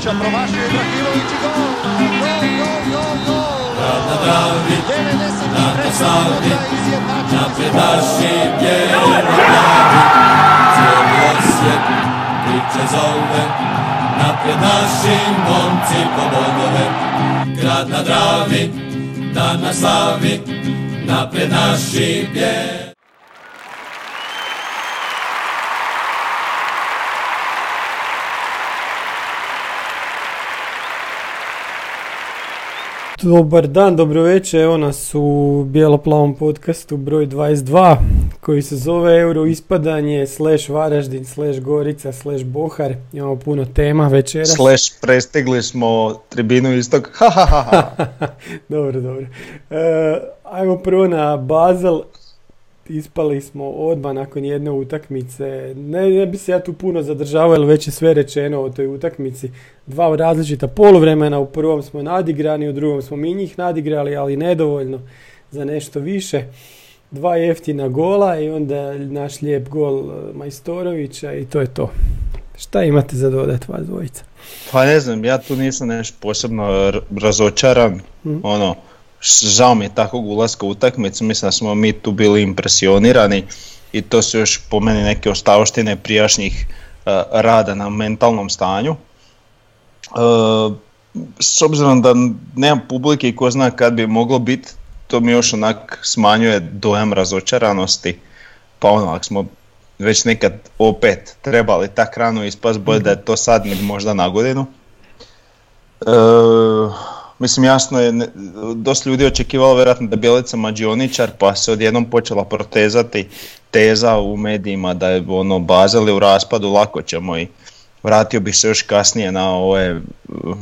Ibrahimovića, promašio Ibrahimović i gol! Gol, gol, gol, gol! Grad na Dravi, 93. na Savi, napred naši bijeli glavi. Cijeli Osijek priče zove, naprijed naši momci po bodove. Grad na Dravi, dan na slavi, naprijed naši bijeli. Dobar dan, dobro večer, evo nas u Bijelo-plavom podcastu broj 22 koji se zove Euro ispadanje slash Varaždin slash Gorica slash Bohar. Imamo puno tema večeras. Slash prestigli smo tribinu istog. Ha, ha, ha, ha. dobro, dobro. E, ajmo prvo na Basel. Ispali smo odmah nakon jedne utakmice. Ne, ne bi se ja tu puno zadržavao jer već je sve rečeno o toj utakmici. Dva različita poluvremena, u prvom smo nadigrani, u drugom smo mi njih nadigrali, ali nedovoljno za nešto više. Dva jeftina gola i onda naš lijep gol e, Majstorovića i to je to. Šta imate za dodat vas dvojica? Pa ne znam, ja tu nisam nešto posebno razočaran. Mhm. Ono, žao mi je takvog ulaska u utakmicu, mislim da smo mi tu bili impresionirani i to su još po meni neke ostavštine prijašnjih e, rada na mentalnom stanju. E, s obzirom da nemam publike i ko zna kad bi moglo biti, to mi još onak smanjuje dojam razočaranosti. Pa ono, ako smo već nekad opet trebali tak rano ispast, bolje da je to sad možda na godinu. E, mislim jasno je, ne- dosta ljudi očekivalo vjerojatno da je Bjelica mađioničar pa se odjednom počela protezati teza u medijima da je ono je u raspadu, lako ćemo i vratio bih se još kasnije na ove uh,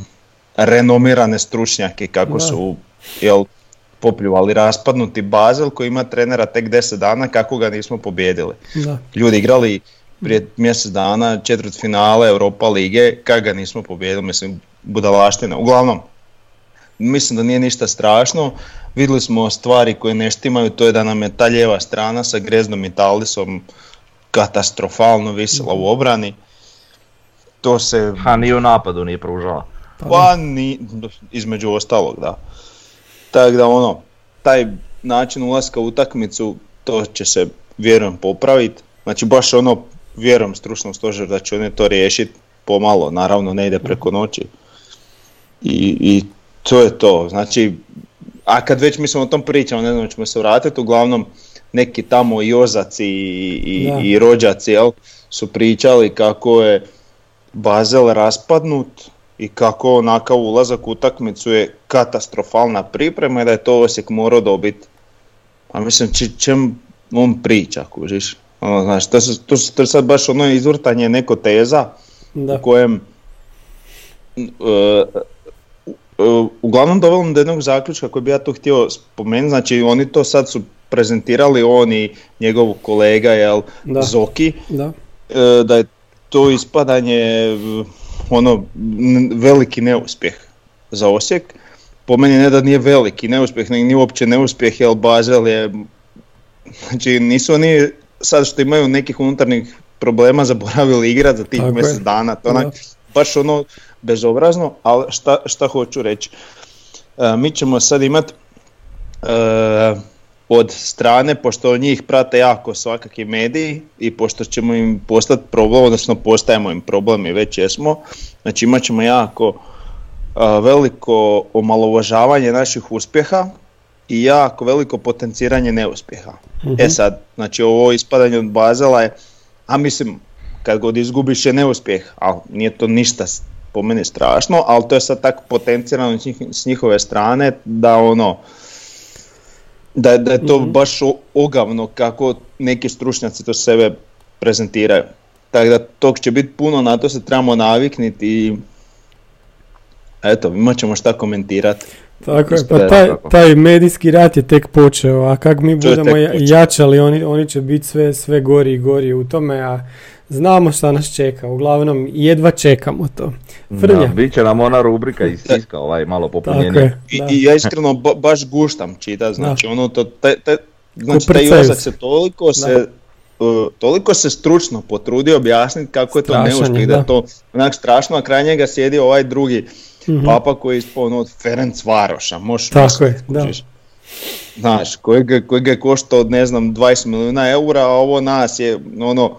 renomirane stručnjake kako Da. su jel, popljuvali raspadnuti Basel koji ima trenera tek 10 dana kako ga nismo pobijedili Da. ljudi igrali prije mjesec dana četvrt finale Europa lige, kak ga nismo pobijedili, mislim, budalaština. Uglavnom, mislim da nije ništa strašno, vidjeli smo stvari koje ne štimaju, to je da nam je ta lijeva strana sa Greznom i Talisom katastrofalno visela u obrani. To se, Ha, ni u napadu nije pružala. pa ni, između ostalog, da. Tako da ono, taj način ulaska u utakmicu, to će se, vjerujem, popraviti. Znači baš ono, vjerujem stručnom stožeru da će oni to riješiti pomalo, naravno ne ide preko noći. I, I to je to, znači, a kad već mislim o tom pričamo, ne znam, ćemo se vratiti, uglavnom neki tamo i ozaci i, i, Da. i rođaci, jel, su pričali kako je Bazel raspadnut i kako onakav ulazak u utakmicu je katastrofalna priprema i da je to Osijek morao dobiti. A mislim, či, čem on priča, kužiš? Ono, znaš, to, su, to, su, to je sad baš ono izvrtanje neko teza Da. u kojem e, uglavnom dovelo me do jednog zaključka koji bi ja tu htio spomenuti, znači oni to sad su prezentirali on i njegov kolega jel, Da. Zoki, Da. e, da je to ispadanje e, ono veliki neuspjeh za Osijek. Po meni ne da nije veliki neuspjeh, nego nije uopće neuspjeh jer Basel je, znači nisu oni sad što imaju nekih unutarnjih problema zaboravili igrat za tih mjesec dana, to onak baš ono bezobrazno, ali šta, šta hoću reći. E, mi ćemo sad imat e, od strane, pošto njih prate jako svakakvi mediji i pošto ćemo im postati problem, odnosno postajemo im problem i već jesmo, znači imat ćemo jako a, veliko omalovažavanje naših uspjeha i jako veliko potenciranje neuspjeha. E sad, znači ovo ispadanje od Bazela je, a mislim, kad god izgubiš je neuspjeh, ali nije to ništa po meni strašno, ali to je sad tako potencirano s njih- s njihove strane da ono, da, da je to baš o- ogavno kako neki stručnjaci to sebe prezentiraju. Tako da tog će biti puno, na to se trebamo navikniti i eto, imat ćemo šta komentirati. Tako je, pa je taj, taj medijski rat je tek počeo, a kak mi budemo jačali, oni, oni će biti sve, sve gori i gori u tome, a znamo šta nas čeka, uglavnom jedva čekamo to. Frlja, Da, bit će nam ona rubrika iz tiska, ovaj malo popunjenija. je, I, da. I ja iskreno ba- baš guštam čita, znači ono to, te, te, znači taj ulazak se. toliko se toliko se stručno potrudio objasniti kako je to i da da. je to onak strašno, a kraj njega sjedi ovaj drugi Mhm. papa koji je ispao ono od Ferenc Varoša, možeš Tako je, da. Znaš, kojeg, kojeg je koštao od ne znam 20 milijuna eura, a ovo nas je ono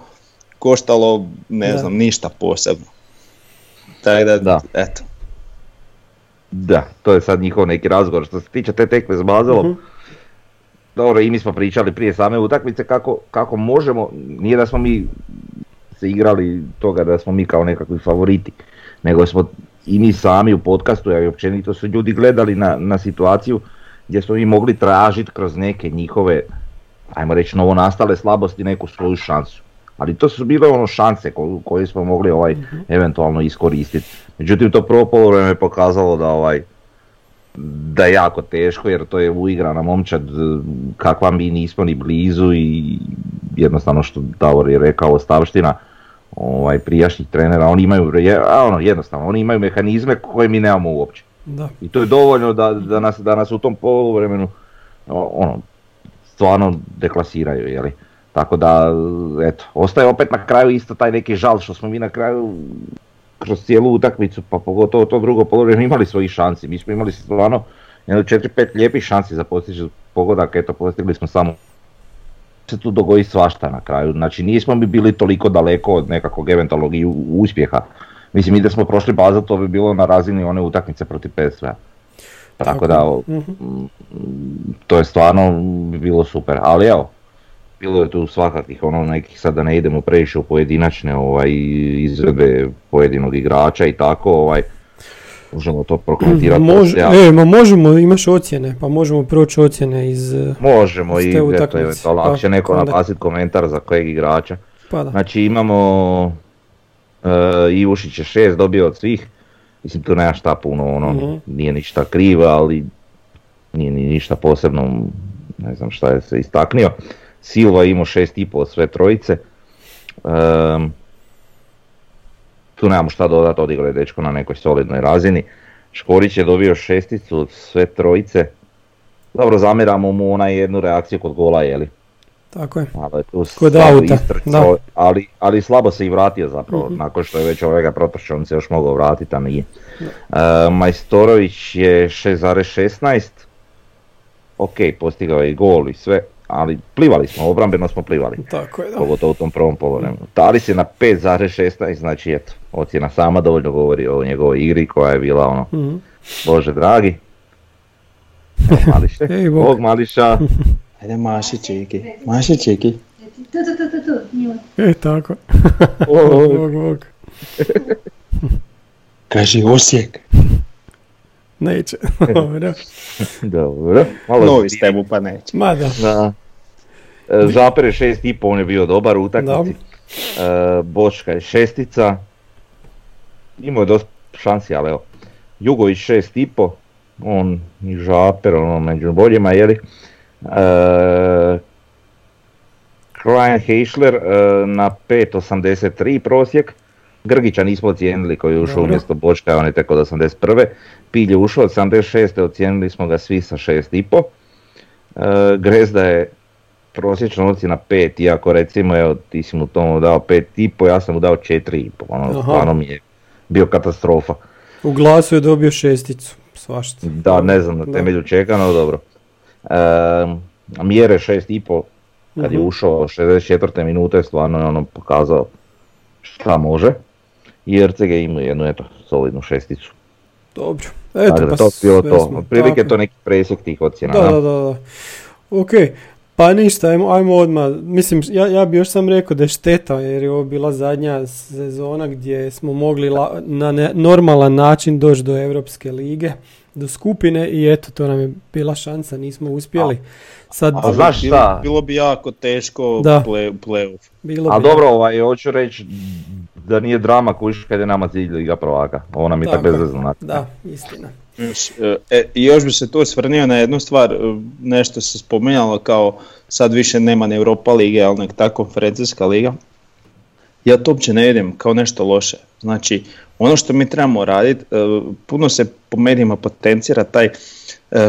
koštalo ne Da. znam ništa posebno. Tako da, Da. eto. Da, to je sad njihov neki razgovor. Što se tiče te tekme s Bazelom, Mhm. dobro i mi smo pričali prije same utakmice kako, kako možemo, nije da smo mi se igrali toga da smo mi kao nekakvi favoriti, nego smo i mi sami u podcastu, a i općenito su ljudi gledali na, na situaciju gdje smo mi mogli tražiti kroz neke njihove, ajmo reći novo nastale slabosti neku svoju šansu. Ali to su bile ono šanse ko- koje smo mogli ovaj eventualno iskoristiti. Međutim to prvo polovreme je pokazalo da ovaj da je jako teško jer to je uigrana momčad e, kakva mi nismo ni blizu i jednostavno što Davor je rekao ostavština ovaj, prijašnjih trenera, oni imaju, a ono, jednostavno, oni imaju mehanizme koje mi nemamo uopće. Da. I to je dovoljno da, da, nas, da nas u tom poluvremenu ono, stvarno deklasiraju, jeli. Tako da, eto, ostaje opet na kraju isto taj neki žal što smo mi na kraju kroz cijelu utakmicu, pa pogotovo to drugo poluvreme imali svojih šansi. Mi smo imali stvarno jedno 4-5 lijepih šansi za postići pogodak, eto postigli smo samo se tu dogodi svašta na kraju. Znači nismo mi bili toliko daleko od nekakvog eventualnog i uspjeha. Mislim i da smo prošli baza to bi bilo na razini one utakmice protiv PSV-a. Tako, Tako. da Mhm. to je stvarno bi bilo super. Ali evo, bilo je tu svakakih ono nekih sad da ne idemo previše u pojedinačne ovaj, izvedbe pojedinog igrača i tako ovaj možemo to prokomentirati ali e, ma možemo, imaš ocjene, pa možemo proći ocjene iz... eh, možemo iz i te eto, utakmice. ako će Pa, neko nabaciti komentar za kojeg igrača. Pa da. Znači imamo uh, Ivušić je šest dobio od svih, mislim tu nema šta puno, ono, Mhm. nije ništa krivo, ali nije ni ništa posebno, ne znam šta je se istaknio. Silva je imao šest i pol od sve trojice. Um, tu nemamo šta dodati, odigrao je dečko na nekoj solidnoj razini. Škorić je dobio šesticu od sve trojice. Dobro, zamjeramo mu onaj jednu reakciju kod gola, jeli? Tako je. Je tu Kod auta, da. ali, ali slabo se i vratio zapravo, Mhm. nakon što je već ovoga protrčao, on se još mogao vratiti, a nije. E, Majstorović je 6,16, ok, postigao je i gol i sve, ali plivali smo, obrambeno smo plivali, Tako je, da. pogotovo u tom prvom polovremenu. Talis je na 5,16, znači eto, ocjena sama dovoljno govori o njegovoj igri koja je bila ono, Mhm. bože dragi. Evo Mališe, Ej, Bog. Bog Mališa. Ajde maši čiki, maši čiki. Tu, tu, tu, tu, tu, Milo. E, tako. Bog. Bog, bog. Kaži Osijek. Neće. Dobro. Dobro, malo Novi s tebu pa neće. Ma da. Da. E, Žaper je šest i pol, on je bio dobar u utakmici. E, Bočka je šestica. Imao je dosta šansi, ali evo. Jugović šest i po. On i Žaper, ono među boljima, jeli. E, Ryan Heischler e, na 5.83 prosjek. Grgića nismo ocijenili koji je ušao umjesto Bočka, on je tek od 81. Pilj je ušao od 76. ocijenili smo ga svi sa 6,5. E, Grezda je prosječna ocjena 5, iako recimo evo ti si mu tomu dao 5,5, ja sam mu dao 4,5, ono stvarno mi je bio katastrofa. U glasu je dobio šesticu. Svašta. Da, ne znam na temelju čega, no dobro. E, mjere 6,5, kad je Mhm. ušao 64. minute, stvarno je ono pokazao šta može. I RCG ima jednu eto, solidnu šesticu. Dobro. Eto, Tako da pa to bi bilo to. Otprilike Tako. to neki presjek tih ocjena. Da, da, da, da. Ok, pa ništa, ajmo, ajmo odmah. Mislim, ja, ja bi još sam rekao da je šteta jer je ovo bila zadnja sezona gdje smo mogli la- na ne- normalan način doći do Europske lige, do skupine i eto, to nam je bila šansa, nismo uspjeli. Sad, A znaš bilo, šta? bilo bi jako teško Da. play, playoff. bilo A bi- dobro, ovaj, hoću reći da nije drama kužiš kad je nama cilj Liga prvaka. Ovo nam je tako bezvezno. Da, istina. Još, e, I još bi se tu osvrnio na jednu stvar, e, nešto se spominjalo kao sad više nema ni Europa lige, ali nek ta konferencijska liga. Ja to uopće ne vidim kao nešto loše. Znači, ono što mi trebamo raditi, e, puno se po medijima potencira taj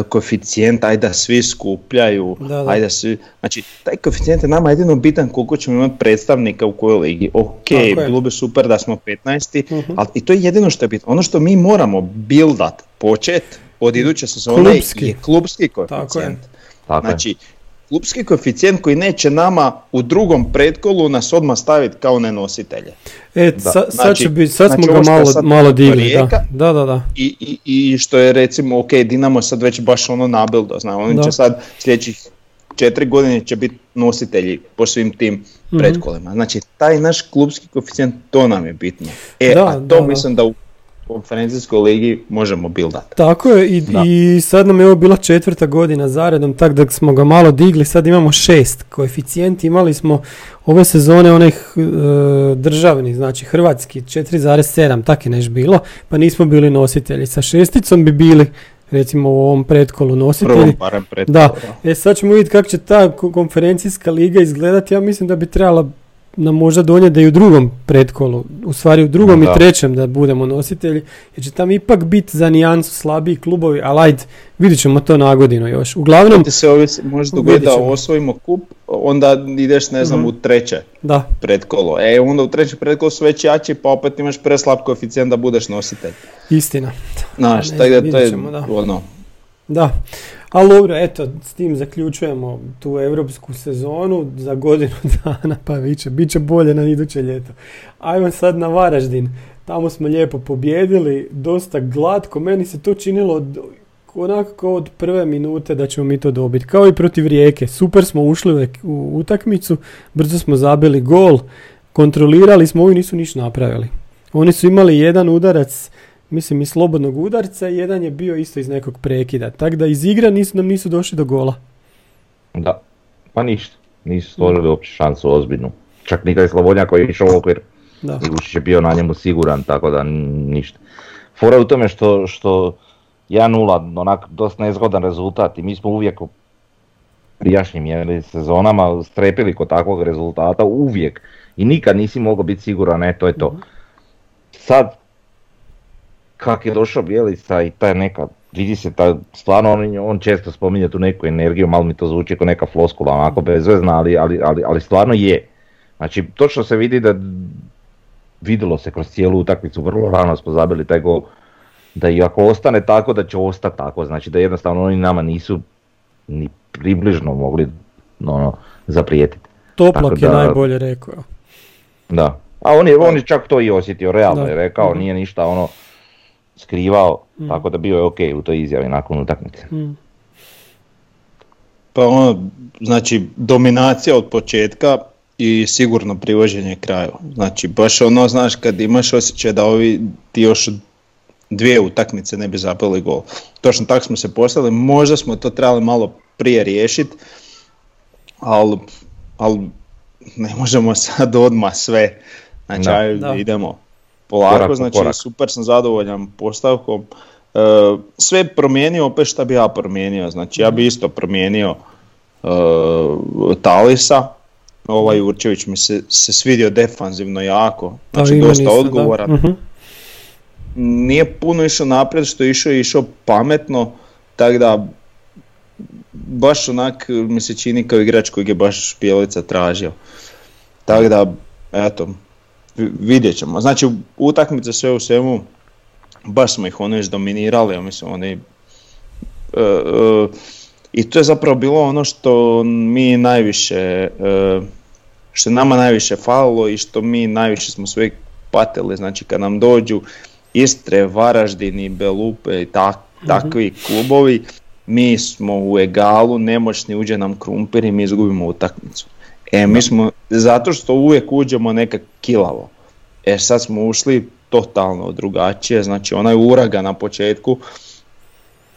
koeficijent, ajde da svi skupljaju, Da, da. ajde svi, znači taj koeficijent je nama jedino bitan koliko ćemo imati predstavnika u kojoj ligi. Ok, Tako je. bilo bi super da smo 15. Mhm. ali i to je jedino što je bitno. Ono što mi moramo buildat, počet od iduće sezone je klubski Tako je. koeficijent. Tako je. Znači, klubski koeficijent koji neće nama u drugom pretkolu nas odmah staviti kao nenositelje. E, Da. sa- sad, Znači- će biti, sad znači smo ga malo, sad malo digli, da. Rijeka- Da, da, da. I, i, I što je recimo, ok, Dinamo sad već baš ono nabildo, znam, oni Da. će sad sljedećih četiri godine će biti nositelji po svim tim Mhm. pretkolima. Znači, taj naš klubski koeficijent, to nam je bitno. E, Da, a to da, da. mislim da u konferencijskoj ligi možemo buildat. Tako je i, Da. i sad nam je ovo bila četvrta godina zaredom, tak da smo ga malo digli, sad imamo šest koeficijent, imali smo ove sezone onih e, državni, znači hrvatski 4,7, tak je neš bilo, pa nismo bili nositelji. Sa šesticom bi bili recimo u ovom pretkolu nositelji. Prvom barem pretkolu. Da, e sad ćemo vidjeti kako će ta ko- konferencijska liga izgledati. Ja mislim da bi trebala nam možda donijeti da i u drugom pretkolu, u stvari u drugom Da. i trećem da budemo nositelji, jer će tam ipak biti za nijansu slabiji klubovi, ali ajde, vidit ćemo to na godinu još. Uglavnom, Ti se ovisi, može dogoditi da osvojimo kup, onda ideš ne znam Mhm. u treće da, pretkolo. E, onda u treće pretkolo su već jači, pa opet imaš preslab koeficijent da budeš nositelj. istina. Znaš, tako da to je ćemo, da. ono, Da, ali dobro, eto, s tim zaključujemo tu europsku sezonu za godinu dana, pa bit će, bit će bolje na iduće ljeto. Ajmo sad na Varaždin, tamo smo lijepo pobjedili, dosta glatko, meni se to činilo od, onako od prve minute da ćemo mi to dobiti, kao i protiv Rijeke, super smo ušli u utakmicu, brzo smo zabili gol, kontrolirali smo, ovi nisu ništa napravili. Oni su imali jedan udarac, mislim iz slobodnog udarca i jedan je bio isto iz nekog prekida. Tako da iz igra nisu, nam nisu došli do gola. Da, pa ništa. Nisu stvorili uopće šansu ozbiljnu. Čak ni taj Slobodnjak koji je išao u okvir. Da. Igušić je bio na njemu siguran, tako da ništa. Fora je u tome što, što 1-0, onak dosta nezgodan rezultat i mi smo uvijek u prijašnjim je li, sezonama strepili kod takvog rezultata, uvijek. I nikad nisi mogao biti siguran, e to je to. Sad, kak je došao Bjelica i ta neka, vidi se ta, stvarno on, on često spominje tu neku energiju, malo mi to zvuči kao neka floskula, onako bezvezna, ali, ali, ali, ali stvarno je. Znači, točno se vidi da vidjelo se kroz cijelu utakmicu, vrlo rano smo zabili taj gol, da i ako ostane tako, da će ostati tako, znači da jednostavno oni nama nisu ni približno mogli ono, zaprijetiti. Toplak Tako je da- najbolje rekao. Da. A on je, on je čak to i osjetio, realno Da. je rekao, Mhm. nije ništa ono skrivao, Mhm. tako da bio je ok u toj izjavi nakon utakmice. Mm. pa ono, znači dominacija od početka i sigurno privođenje kraju. Znači baš ono, znaš, kad imaš osjećaj da ovi ti još dvije utakmice ne bi zapeli gol. Točno tako smo se postavili, možda smo to trebali malo prije riješiti, ali al ne možemo sad odmah sve. Znači, Da. ajde, Da. idemo polako, Korak po znači korak. super sam zadovoljan postavkom. E, sve promijenio opet šta bi ja promijenio, znači ja bi isto promijenio e, Talisa, ovaj Jurčević mi se, se svidio defanzivno jako, znači meni dosta da. odgovoran Mhm. nije puno išao naprijed što je išao, išao pametno, tako da baš onak mi se čini kao igrač kojeg je baš Bjelica tražio. Tako da, eto, vidjet ćemo. Znači, utakmice sve u svemu, baš smo ih ono izdominirali, ja mislim, oni... e, e, I to je zapravo bilo ono što mi najviše, e, što je nama najviše falilo i što mi najviše smo sve patili, znači kad nam dođu Istre, Varaždini, Belupe i tak, takvi klubovi, mi smo u egalu, nemoćni, uđe nam krumpir i mi izgubimo utakmicu. E, mi smo, zato što uvijek uđemo nekak kilavo. E, sad smo ušli totalno drugačije, znači onaj uraga na početku,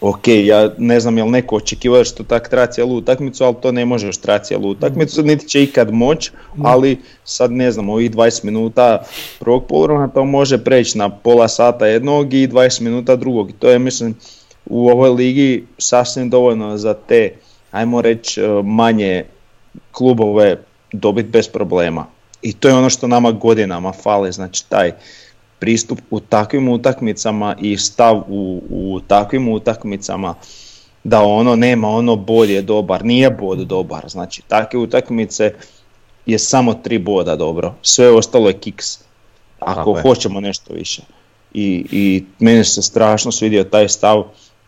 ok, ja ne znam jel neko očekivao da će to tak traja cijelu utakmicu, ali to ne može još trajati cijelu utakmicu, niti će ikad moć, ali sad ne znam, ovih 20 minuta prvog poluvremena to može preći na pola sata jednog i 20 minuta drugog. I to je mislim u ovoj ligi sasvim dovoljno za te, ajmo reći, manje klubove dobiti bez problema. I to je ono što nama godinama fali, znači taj pristup u takvim utakmicama i stav u, u takvim utakmicama da ono nema ono bod je dobar, nije bod dobar, znači takve utakmice je samo tri boda dobro, sve ostalo je kiks, ako Tako je. hoćemo nešto više. I, I meni se strašno svidio taj stav,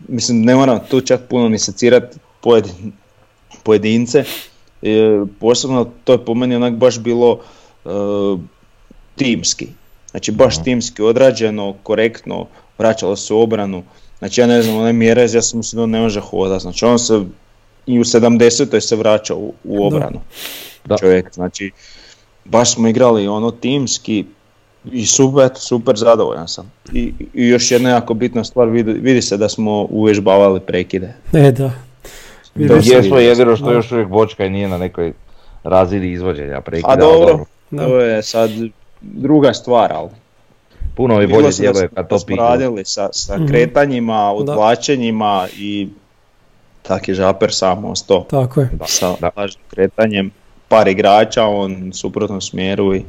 mislim ne moram tu čak puno ni secirati pojedin, pojedince, e, posebno to je po meni onak baš bilo e, timski, znači baš timski odrađeno, korektno, vraćalo se u obranu, znači ja ne znam, onaj Mjerez, ja sam mislio da ne može hodati, znači on se i u 70. se vraća u, u obranu Da. čovjek, znači baš smo igrali ono timski i super, super zadovoljan sam. I, i još jedna jako bitna stvar, vidi, vidi se da smo uvježbavali prekide. E da. Vidio To sam. je- Jesmo jedino što još uvijek bočka i nije na nekoj razini izvođenja prekida. A ali dobro, to je sad druga stvar, ali Puno mi vidjelo bolje djeluje smo- kad da to radili sa, sa Mhm. kretanjima, odvlačenjima i tak je žaper samo ostao Tako je. sa da. kretanjem par igrača, on u suprotnom smjeru i,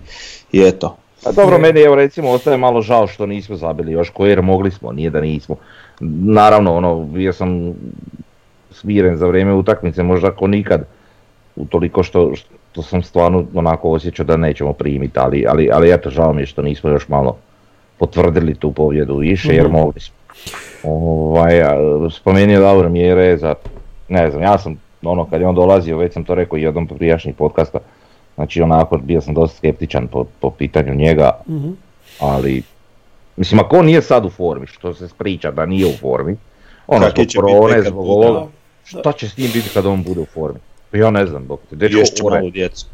i eto. A dobro, meni evo recimo ostaje malo žao što nismo zabili još koje jer mogli smo, nije da nismo. Naravno, ono, bio sam smiren za vrijeme utakmice, možda ako nikad, utoliko što, što sam stvarno onako osjećao da nećemo primiti, ali, ali, ali eto, žao mi je što nismo još malo potvrdili tu pobjedu više jer Mhm. mogli smo. Ovaj, spomenuo Davor Mjereza, ne znam, ja sam ono kad je on dolazio, već sam to rekao i jednom prijašnjih podcasta, znači onako bio sam dosta skeptičan po, po pitanju njega, Mhm. ali mislim ako on nije sad u formi, što se priča da nije u formi, ono zbog korone, zbog ovoga, šta će s njim biti kad on bude u formi? Pa ja ne znam, dok te dečko ore, malu djecu.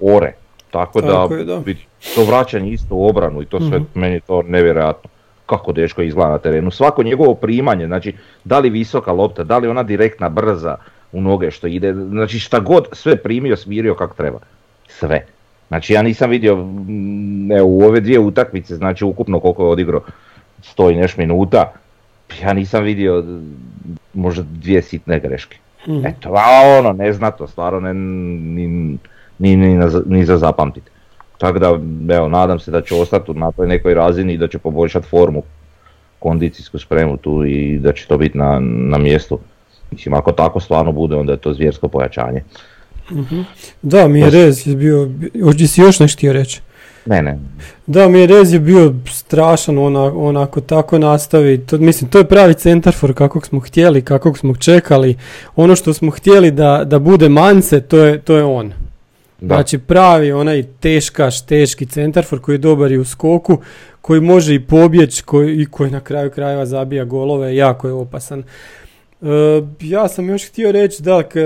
ore. Tako da, Tako je, da. vidi, to vraćanje isto u obranu i to sve, Mhm. meni je to nevjerojatno. Kako dečko izgleda na terenu. Svako njegovo primanje, znači da li visoka lopta, da li ona direktna, brza u noge što ide, znači šta god sve primio, smirio kako treba. Sve. Znači ja nisam vidio mm, evo, u ove dvije utakmice, znači ukupno koliko je odigrao, sto i neš minuta, ja nisam vidio mm, možda dvije sitne greške. Mhm. Eto, a ono, neznatno, stvarno ne, ni, ni, ni, ni za zapamtit. Tako da, evo, nadam se da će ostati na toj nekoj razini i da će poboljšati formu, kondicijsku spremu tu i da će to biti na, na mjestu. Mislim, ako tako stvarno bude, onda je to zvjersko pojačanje. Da, Mjerez je bio, hoće si još nešto htio reći? Ne, ne, Da, Mjerez je bio strašan ona, onako tako nastavi. To, mislim, to je pravi centarfor kakvog smo htjeli, kakvog smo čekali. Ono što smo htjeli da, da bude mance, to je, to je on. da. Znači pravi onaj teškaš, teški centarfor koji je dobar i u skoku, koji može i pobjeć koji, i koji na kraju krajeva zabija golove, jako je opasan. E, ja sam još htio reći da k-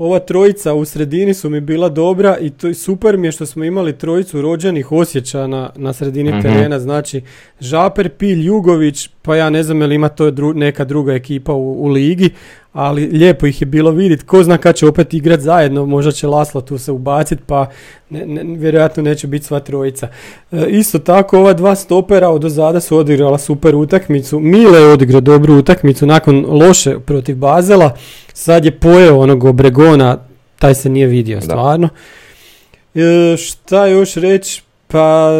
ova trojica u sredini su mi bila dobra i to super mi je što smo imali trojicu rođenih osjećaja na, na sredini Mhm. terena, znači Žaper, Pilj, Jugović, pa ja ne znam je li ima to dru- neka druga ekipa u, u ligi, ali lijepo ih je bilo vidjeti, ko zna kad će opet igrat zajedno, možda će Laslo tu se ubaciti, pa ne, ne- vjerojatno neće biti sva trojica. E, isto tako ova dva stopera od ozada su odigrala super utakmicu, Mile je odigrao dobru utakmicu nakon loše protiv Bazela, sad je pojeo onog Obregona, taj se nije vidio stvarno. E, šta još reći? Pa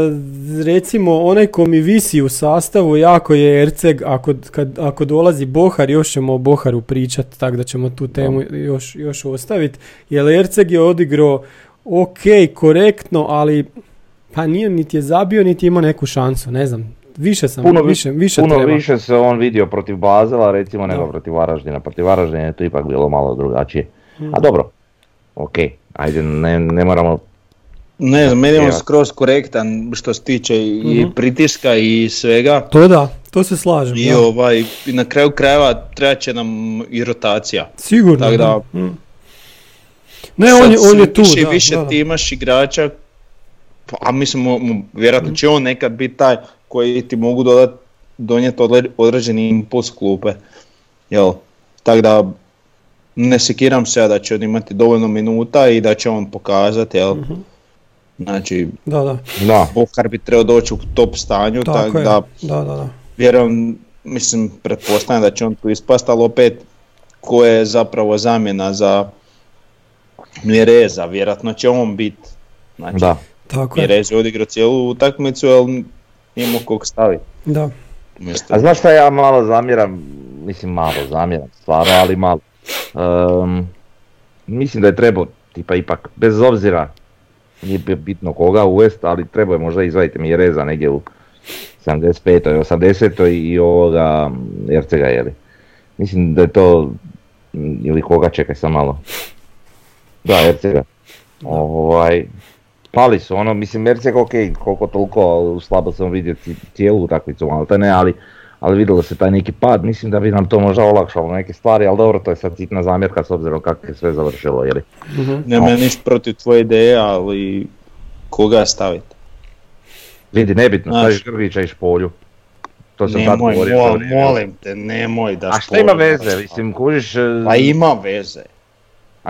recimo onaj ko mi visi u sastavu jako je Erceg, ako, kad, ako dolazi Bohar još ćemo o Boharu pričati, tako da ćemo tu temu još, još ostaviti. Jer Erceg je odigrao ok, korektno, ali pa nije niti je zabio niti ima neku šansu, ne znam. Više sam, Puno vi- više, više Puno treba. više se on vidio protiv Bazela, recimo, nego Da. protiv Varaždina. Protiv Varaždina je to ipak bilo malo drugačije. Mm. A dobro, ok, ajde, ne, ne moramo Ne znam, meni je on skroz korektan što se tiče i Mhm. pritiska i svega. To da, to se slažem. I da. ovaj, i na kraju krajeva trebat će nam i rotacija. Sigurno. Tak da- da. Mm. Ne, on je, Sad on je tu, više i da, više da, da. ti imaš igrača, pa, a mislim, vjerojatno će on nekad biti taj koji ti mogu dodat, donijeti određeni impuls klupe. Jel? Tako da ne sekiram se ja da će on imati dovoljno minuta i da će on pokazati, jel? Mhm. Znači, Da, da, Da, Bohar bi trebao doći u top stanju, tako tako je. da Da, da, da. vjerujem, mislim, pretpostavljam da će on tu ispast, ali opet ko je zapravo zamjena za Mjereza, vjerojatno će on biti. Znači, da. Tako je. Mjerez je odigrao cijelu utakmicu, ali nije mu kog staviti. Da. Umjesto- A znaš šta ja malo zamjeram mislim malo zamjeram stvarno, ali malo. Ehm, mislim da je trebao, tipa ipak, bez obzira, nije bi- bitno koga uvest, ali trebao je možda izvaditi Mireza negdje u 75. 80. i ovoga Ercega, jeli. Mislim da je to, ili koga, čekaj sam malo. Da, Ercega. Ovaj, pali su ono, mislim Erceg ok, koliko toliko slabo sam vidio ci- cijelu utakmicu, ali ne, ali, ali vidjelo se taj neki pad, mislim da bi nam to možda olakšalo neke stvari, ali dobro, to je sad sitna zamjerka s obzirom kako je sve završilo, jeli. Nema ništa protiv tvoje ideje, ali koga staviti? Vidi, nebitno, Znaš. staviš Grgića i Špolju. To sam Nemoj, govorio. mol- to vrijeme. molim te, nemoj da A šta ima veze, mislim, kužiš, e, Pa ima veze,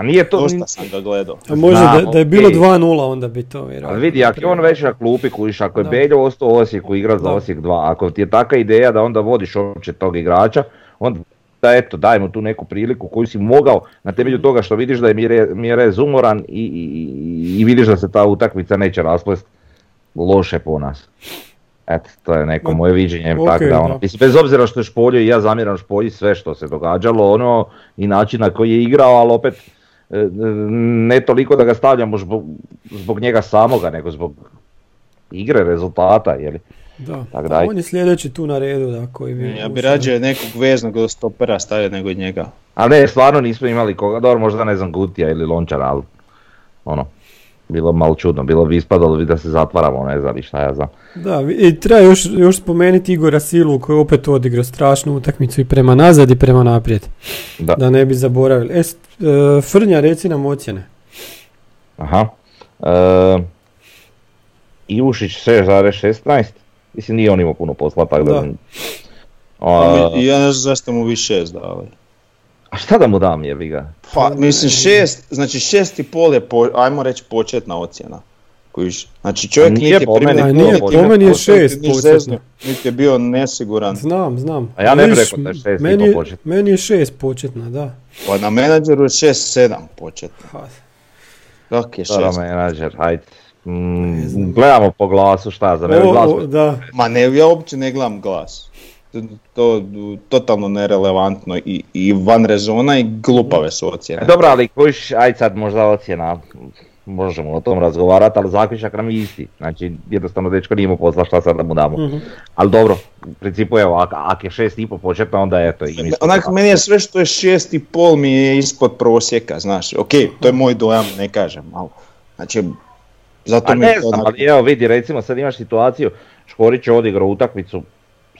a nije to, dosta sam ga gledao. A možda da, da je bilo okej. 2-0 onda bi to vjerojatno. ali vidi, ako je on već na klupi, kužiš, ako je. Beljo ostao u Osijeku igra za Da. Osijek 2, ako ti je taka ideja da onda vodiš uopće tog igrača, onda da eto, daj mu tu neku priliku koju si mogao na temelju toga što vidiš da je Mire, Mirez umoran i, i, i- i vidiš da se ta utakmica neće rasplest loše po nas. Eto, to je neko moje viđenje, ok, tako da ono, da. bez obzira što je Špoljo i ja zamjeram Špolji sve što se događalo, ono, i način na koji je igrao, ali opet, ne toliko da ga stavljamo zbog, zbog njega samoga, nego zbog igre, rezultata, jeli. Da, Tak da, on je sljedeći tu na redu da koji bi... Ja bi rađe nekog veznog stopera stavio nego njega. Ali ne, stvarno nismo imali koga, dobro možda ne znam Gutija ili Lončara, ali ono, bilo malo čudno, bilo bi ispadalo bi da se zatvaramo, ne znam i šta ja znam. Da, i treba još, još spomenuti Igora Silu koji je opet odigrao strašnu utakmicu i prema nazad i prema naprijed. Da. Da ne bi zaboravili. E, e, Frnja, reci nam ocjene. Aha. E, Ivušić 6,16, mislim nije on imao puno posla, tako da... Da. A, ja ne znam zašto mu vi šest dali. A šta da mu dam jebi ga? Pa, mislim šest, znači šest i pol je, po, ajmo reći, početna ocjena. Kojiš, znači čovjek Nije po meni nije, početna po meni je početna. šest zeznuo, niti je bio nesiguran. Znam, znam. A ja ne bi Vidiš, rekao da je šest i meni, je- početna. meni je šest početna, da. Pa na menadžeru je šest, sedam početna. Ha, je šest? menadžer, hajde. Mm, gledamo po glasu, šta za mene glas. da, Ma ne, ja uopće ne gledam glas. To, to totalno nerelevantno i, i van rezona i glupave su ocjene. Dobro, ali kojiš, ajde sad možda ocjena, možemo o tom razgovarati, ali zaključak nam je isti. Znači, jednostavno dečko nije imao posla šta sad da mu damo. Mhm. Ali dobro, u principu evo, ako ak je šest i po početno, onda eto i Onak meni je sve što je šest i pol mi je ispod prosjeka, znaš, ok, to je moj dojam, ne kažem, ali, znači, zato A mi je ne to znam, onak- ali evo vidi, recimo sad imaš situaciju, Škorić je odigrao utakmicu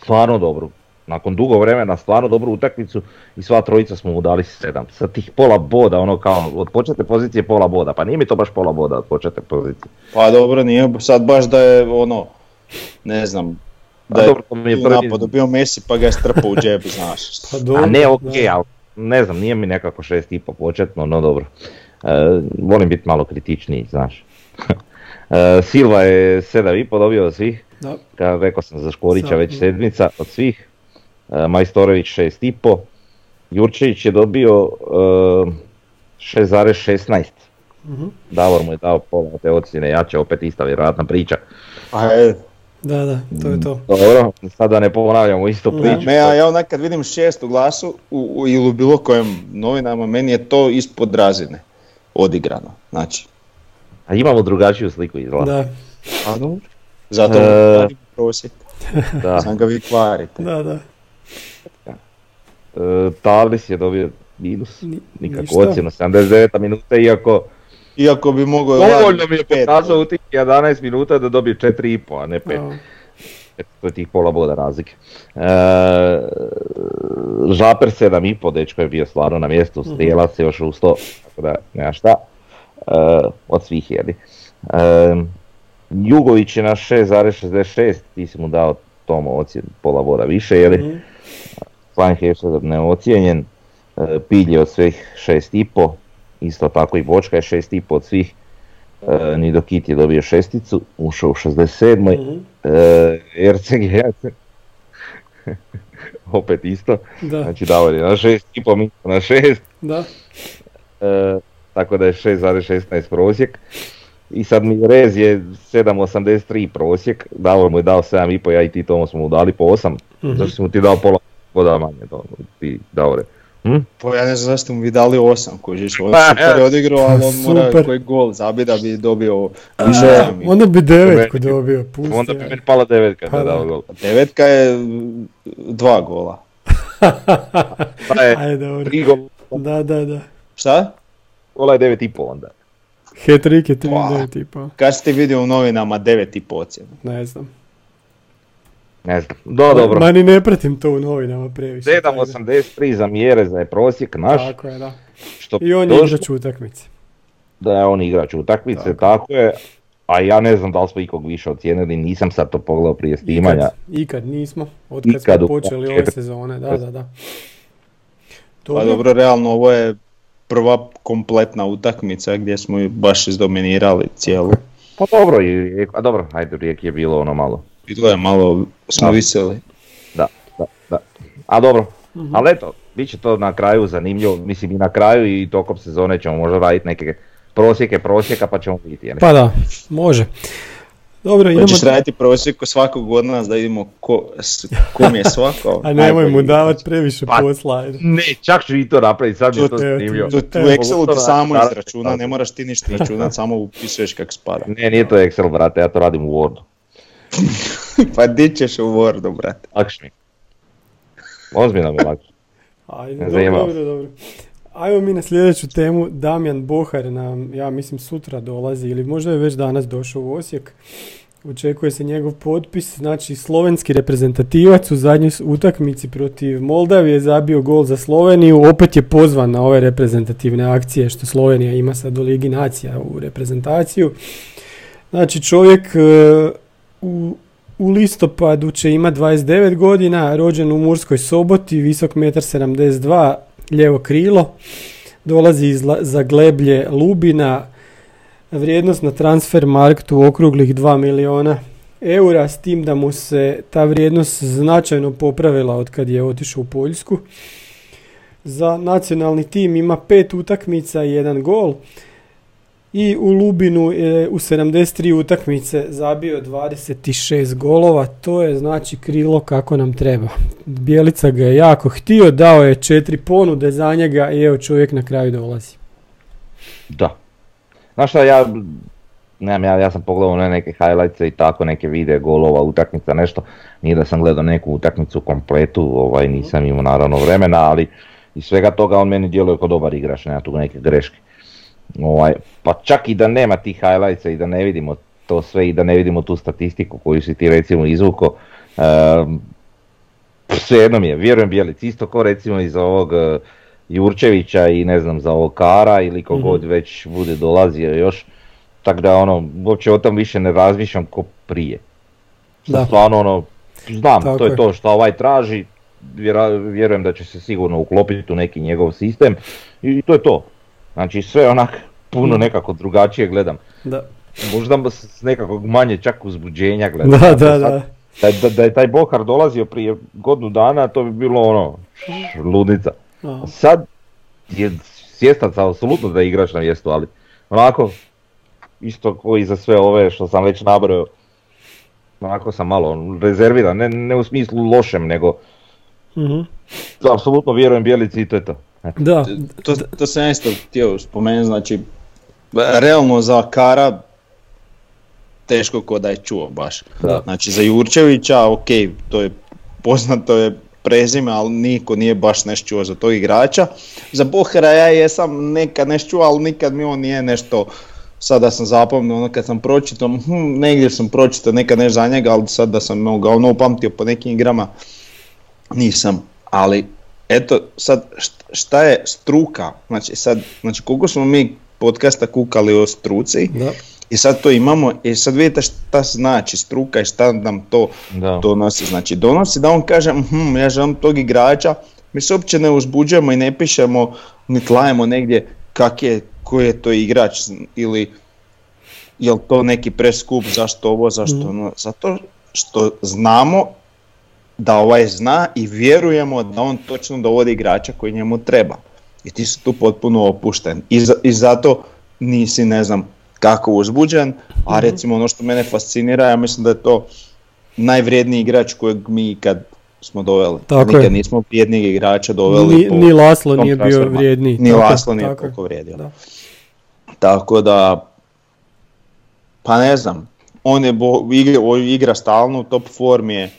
stvarno dobru. Nakon dugo vremena stvarno dobru utakmicu i sva trojica smo mu dali sedam. Sa tih pola boda, ono kao od početne pozicije pola boda, pa nije mi to baš pola boda od početne pozicije. Pa dobro, nije sad baš da je ono, ne znam, Pa da je dobro, to mi je prvi- napadu bio Messi pa ga je strpao u džep, znaš. pa dobro. A ne, ok, da. ali ne znam, nije mi nekako šest i po početno, no dobro. E, volim biti malo kritičniji, znaš. e, Silva je sedam i po dobio od svih, Da. Ka, rekao sam za Škorića Sad, već sedmica od svih. E, Majstorović šest i po. Jurčević je dobio e, 6,16. Mhm. Davor mu je dao pola te ocjene, jače, opet ista vjerojatna priča. Je, Da, da, to je to. Dobro, sada ne ponavljamo istu priču. me, ja, ja onak kad vidim šest u glasu u, u, ili u bilo kojem novinama, meni je to ispod razine odigrano, znači. A imamo drugačiju sliku izgleda. Da, A dobro. Zato E. prosjek, Da. sam ga vi kvarite. da, da. E, Talis je dobio minus, Ni- nikakvu ocjenu, 79 minuta, iako Iako bi mogao... dovoljno mi je pet. pokazao u tih 11 minuta da dobije 4,5, a ne 5. A, To je tih pola boda razlike. E, Žaper 7,5, dečko je bio stvarno na mjestu, strijelac je još u 100, tako da nema šta. E, od svih jedi. E, Jugović je na 6,66, ti si mu dao tomu ocjen pola boda više, jeli? mhm. Slank je još sad neocijenjen, e, Pilj je od svih 6,5, isto tako i Bočka je 6,5 od svih, e, Nidokit je dobio šesticu, ušao u 67. Mhm. E, Erceg je opet isto, Da, znači Davor je na 6,5, mi smo na 6, da. e, tako da je 6,16 prosjek. I sad mi Rez je 7,83 prosjek, Davor mu je dao 7,5, ja i ti Tomo smo mu dali po 8, Mhm. zašto si mu ti dao pola, boda manje, to, ti Davore. Hm? Pa ja ne znam zašto mu bi dali osam, kužiš, on Pa, je super evo. odigrao, ali on mora Super. koji gol zabiti da bi dobio više A, onda bi devetku dobio, pusti. Onda bi ja. meni pala devetka Pa da da. dao gol. Devetka je dva gola. Pa je Ajde, dobro. tri gol, Da, da, da. Šta? Gola je devet i pol onda. Hat-trick je 3 Wow. 9 i pa. Kad si ti vidio u novinama devet i po ocjenu? Ne znam. Ne znam, do dobro. Ma ni ne pratim to u novinama previše. tako da. 7.83 za mjere za je prosjek naš, Tako je, da. što I on je došlo igrač utakmice. da je on igrač utakmice, tako. je. A ja ne znam da li smo ikog više ocijenili, nisam sad to pogledao prije snimanja. Ikad, ikad nismo, od kad smo počeli ove sezone, da, da, da. Pa dobro, realno ovo je prva kompletna utakmica gdje smo ju baš izdominirali cijelu. Pa dobro, i, a dobro, ajde, Rijek je bilo ono malo. Bilo je malo, smo Da. viseli. Da, da, da. A dobro, Mhm. ali eto, bit će to na kraju zanimljivo, mislim i na kraju i tokom sezone ćemo možda raditi neke prosjeke prosjeka pa ćemo vidjeti. Pa da, može. Dobro, idemo... Hoćeš raditi prosjek svakog od nas da vidimo ko, s kom je svako. A nemoj mu davati previše Pa, posla. Ne, čak ću i to napraviti, sad mi je to Evo ti. zanimljivo. To, to u Evo, Excelu ti samo izračuna, ne moraš ti ništa računati, samo upisuješ kako spada. Ne, nije to Excel, brate, ja to radim u Wordu. Pa di ćeš u Wordu, brate? Lakše mi. Ozbiljno mi je lakše. Ajde, dobro, dobro, dobro. Ajmo mi na sljedeću temu. Damjan Bohar nam, ja mislim, sutra dolazi ili možda je već danas došao u Osijek. Očekuje se njegov potpis. Znači, slovenski reprezentativac u zadnjoj utakmici protiv Moldavije je zabio gol za Sloveniju. Opet je pozvan na ove reprezentativne akcije što Slovenija ima sad u Ligi nacija u reprezentaciju. Znači, čovjek e, u u listopadu će ima 29 godina, rođen u Murskoj soboti, visok 1,72 m, lijevo krilo. Dolazi iz Zagleblje Lubina, vrijednost na transfer marktu okruglih 2 miliona eura, s tim da mu se ta vrijednost značajno popravila od kad je otišao u Poljsku. Za nacionalni tim ima pet utakmica i jedan gol. I u Lubinu je u 73 utakmice zabio 26 golova, to je znači krilo kako nam treba. Bijelica ga je jako htio, dao je četiri ponude za njega i evo čovjek na kraju dolazi. Da. Znaš šta, ja, nemam, ja, ja sam pogledao one neke highlights i tako neke videe golova, utakmica, nešto. Nije da sam gledao neku utakmicu kompletu, ovaj, nisam imao naravno vremena, ali iz svega toga on meni djeluje kao dobar igrač, nema tu neke greške. Ovaj, pa čak i da nema tih highlightsa i da ne vidimo to sve i da ne vidimo tu statistiku koju si ti recimo izvuko, ehm, svejedno mi je, vjerujem Bjelic, isto ko recimo iz ovog eh, Jurčevića i ne znam za ovog Kara ili kogod već bude dolazio još, tako da ono, uopće o tom više ne razmišljam ko prije. Da. Stvarno ono, znam, Tako to je je. to što ovaj traži, vjerujem da će se sigurno uklopiti u neki njegov sistem i to je to. Znači sve onak puno nekako drugačije gledam. Da, Možda s nekakvog manje čak uzbuđenja gledam. da, da, da. Da, da, da je taj Bohar dolazio prije godinu dana, to bi bilo ono, ludnica. A, Sad je svjestan sam apsolutno da je igrač na mjestu, ali onako, isto koji za sve ove što sam već nabrojao, onako sam malo rezerviran, ne, ne u smislu lošem, nego mhm. apsolutno vjerujem Bjelici i to je to. Eto. Da, To, to sam isto htio spomenuti, znači, realno za Kara teško ko da je čuo baš. Da. Znači za Jurčevića, ok, to je poznato je prezime, ali niko nije baš nešto čuo za tog igrača. Za Bohara ja jesam nekad nešto čuo, ali nikad mi on nije nešto, sada sam zapamtio, ono kad sam pročitao, hm, negdje sam pročitao nekad nešto za njega, ali sad da sam ga ono upamtio po nekim igrama, nisam. Ali eto, sad št- šta je struka? Znači sad, znači koliko smo mi podcasta kukali o struci da. i sad to imamo i sad vidite šta znači struka i šta nam to Da. donosi. Znači donosi da on kaže hm, ja želim tog igrača, mi se uopće ne uzbuđujemo i ne pišemo, ni tlajemo negdje kak je, koji je to igrač ili jel to neki preskup, zašto ovo, zašto ono, zato što znamo da ovaj zna i vjerujemo da on točno dovodi igrača koji njemu treba. I ti si tu potpuno opušten. I, za- i zato nisi, ne znam, kako uzbuđen, a recimo ono što mene fascinira, ja mislim da je to najvrijedniji igrač kojeg mi kad smo doveli. Tako Nikad je. nismo vrijednijeg igrača doveli. Ni, po ni Laslo nije bio vrijedniji. Ni Tako Laslo nije tako toliko vrijedio. Da. Tako da, pa ne znam, on je bo, igra, igra stalno u top formi je,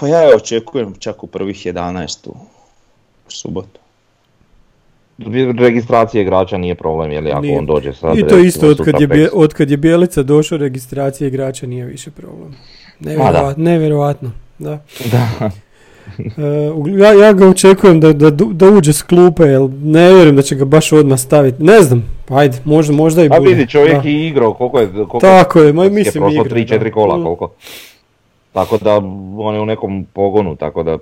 pa ja je očekujem čak u prvih 11 u subotu. Registracija igrača nije problem, je li ako Nije. on dođe sad. I to isto, od sutra kad, je. Bje- od kad je Bjelica došao, registracija igrača nije više problem. Nevjerovatno, nevjerovatno, da. Da. E, ja, ja ga očekujem da, da, da uđe s klupe, jer ne vjerujem da će ga baš odmah staviti. Ne znam, ajde, možda, možda i A bude. vidi, čovjek da. je igrao, koliko je, koliko Tako je, ma je mislim igra. 3-4 da. kola, koliko. Tako da on je u nekom pogonu, tako da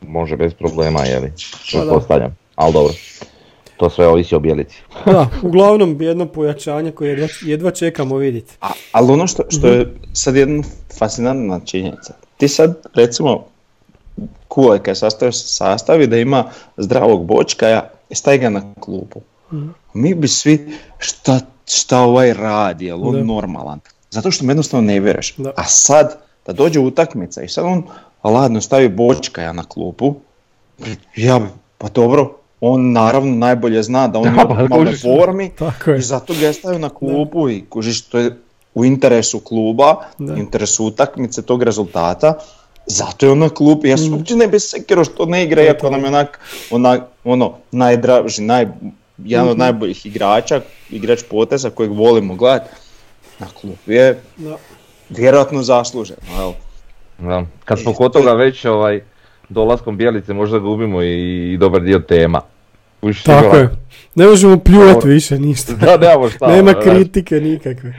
može bez problema, je li, Pa da. pretpostavljam. Ali dobro, to sve ovisi o bijelici. Da, uglavnom jedno pojačanje koje jedva, jedva čekamo vidjeti. A, ali ono što, što je sad jedna fascinantna činjenica, ti sad recimo Kuleka je sastavio sastavi da ima zdravog bočkaja i stavi ga na klupu. Mi bi svi, šta, šta ovaj radi, je li on Da. normalan? Zato što mu jednostavno ne vjeruješ. A sad, da dođe utakmica i sad on ladno stavi bočkaja na klupu, ja bi, pa dobro, on naravno najbolje zna da on Da, je pa kužiš. formi Tako je. i zato ga je stavio na klupu i kužiš to je u interesu kluba, Da. u interesu utakmice tog rezultata. Zato je on na klupi, ja se uopće ne bi sekirao što ne igra, iako nam je onak, onak ono, najdraži, naj, jedan od najboljih igrača, igrač poteza kojeg volimo gledati, na klupi je Da. Vjerojatno zasluženo, jel? Da. Kad smo kod toga već ovaj, dolaskom bijelice možda gubimo i, i dobar dio tema. Kužiš, Tako sigurno- je. Ne možemo pljuvati Dobro. više ništa. Da, nemamo šta. Nema znaš. kritike nikakve.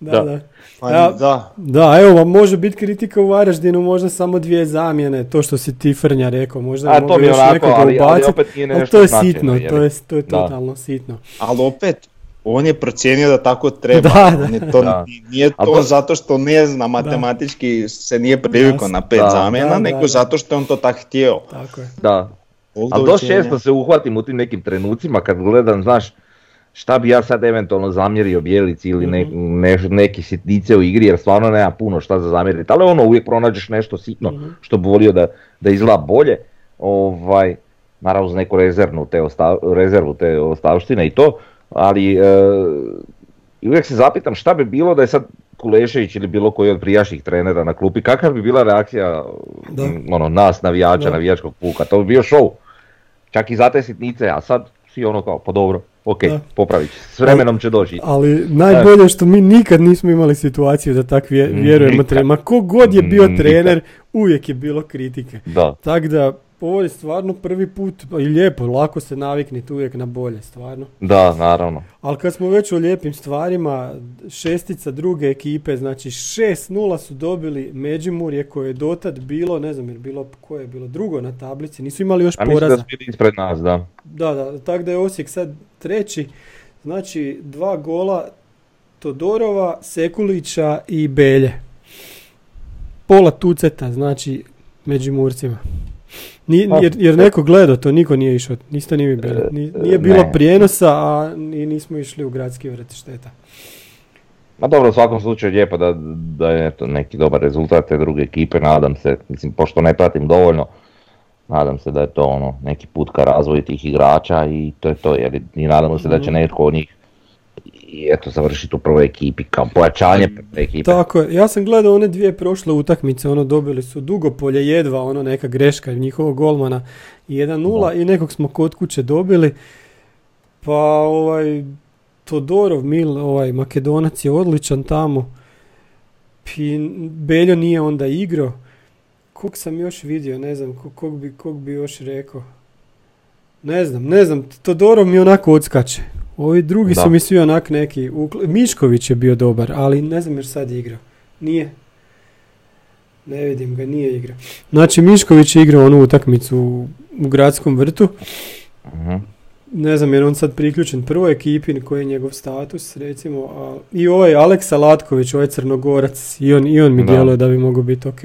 Da, Da. da. Pa Ja- da, Da, evo vam može biti kritika u Varaždinu, možda samo dvije zamjene, to što si ti Frnja rekao, možda A, to mi je još onako, nekoga ali- ali ubacit, opet nije ali nešto to je značajno, sitno, to je, to je Da. totalno sitno. ali opet, on je procijenio da tako treba, Da, da. On je to, Da. nije to, to- zato što ne zna matematički se nije privikao na pet Da. zamjena, Da, da, nego da. zato što je on to tak htio. Tako je. Da. Ali dosta doviđenja. često se uhvatim u tim nekim trenucima kad gledam, znaš, šta bi ja sad eventualno zamjerio Bijelici ili ne, Mhm. ne- neki sitnice u igri jer stvarno nema puno šta za zamjeriti, ali ono uvijek pronađeš nešto sitno Mhm. što bi volio da, da izgleda bolje, ovaj, naravno uz neku rezervnu te osta- rezervu te ostavštine i to, ali e, uvijek se zapitam šta bi bilo da je sad Kulešević ili bilo koji od prijašnjih trenera na klupi, kakva bi bila reakcija Da. ono, nas navijača, Da. navijačkog puka, to bi bio show. Čak i za te sitnice, a sad svi ono kao, pa dobro, ok, Da. popravit će s vremenom će doći. Ali najbolje je što mi nikad nismo imali situaciju da tak vje- vjerujemo trenerima. Ko god je bio Nikad. trener, uvijek je bilo kritike. Da, Tako da, ovo je stvarno prvi put, pa i lijepo, lako se navikniti uvijek na bolje, stvarno. da, naravno. Ali kad smo već o lijepim stvarima, šestica druge ekipe, znači 6-0 su dobili Međimurje koje je dotad bilo, ne znam je bilo koje je bilo drugo na tablici, nisu imali još A mislim da poraza. su bili ispred nas, da. Da, da, tako da je Osijek sad treći, znači dva gola Todorova, Sekulića i Belje. Pola tuceta, znači Međimurcima. Ni, jer, jer neko gledao to, niko nije išao, niste ni vi bili. E, Ni- nije bilo ne. prijenosa, a ni nismo išli u gradski vrt šteta. Ma dobro, u svakom slučaju lijepo da, da je eto, neki dobar rezultat te druge ekipe, nadam se, mislim, pošto ne pratim dovoljno, nadam se da je to ono, neki put ka razvoju tih igrača i to je to, jer i nadamo se da će Mhm. netko od njih i eto završiti u prvoj ekipi kao pojačanje prve ekipe. Tako je, ja sam gledao one dvije prošle utakmice, ono dobili su Dugopolje jedva, ono neka greška njihovog golmana 1-0 i nekog smo kod kuće dobili. Pa ovaj Todorov Mil, ovaj Makedonac je odličan tamo. I Beljo nije onda igrao. Kog sam još vidio, ne znam, ko- kog bi, kog bi još rekao. Ne znam, ne znam, Todorov mi onako odskače. Ovi drugi Da. su mi svi onak neki, Mišković je bio dobar, ali ne znam još sad je igrao. Nije. Ne vidim ga, nije igrao. Znači Mišković je igrao onu utakmicu u, u gradskom vrtu. Mhm. Ne znam jer on sad priključen prvoj ekipi, koji je njegov status recimo. A, I ovaj Aleksa Latković, ovaj crnogorac, i on, i on mi Da. djeluje da bi mogao biti ok.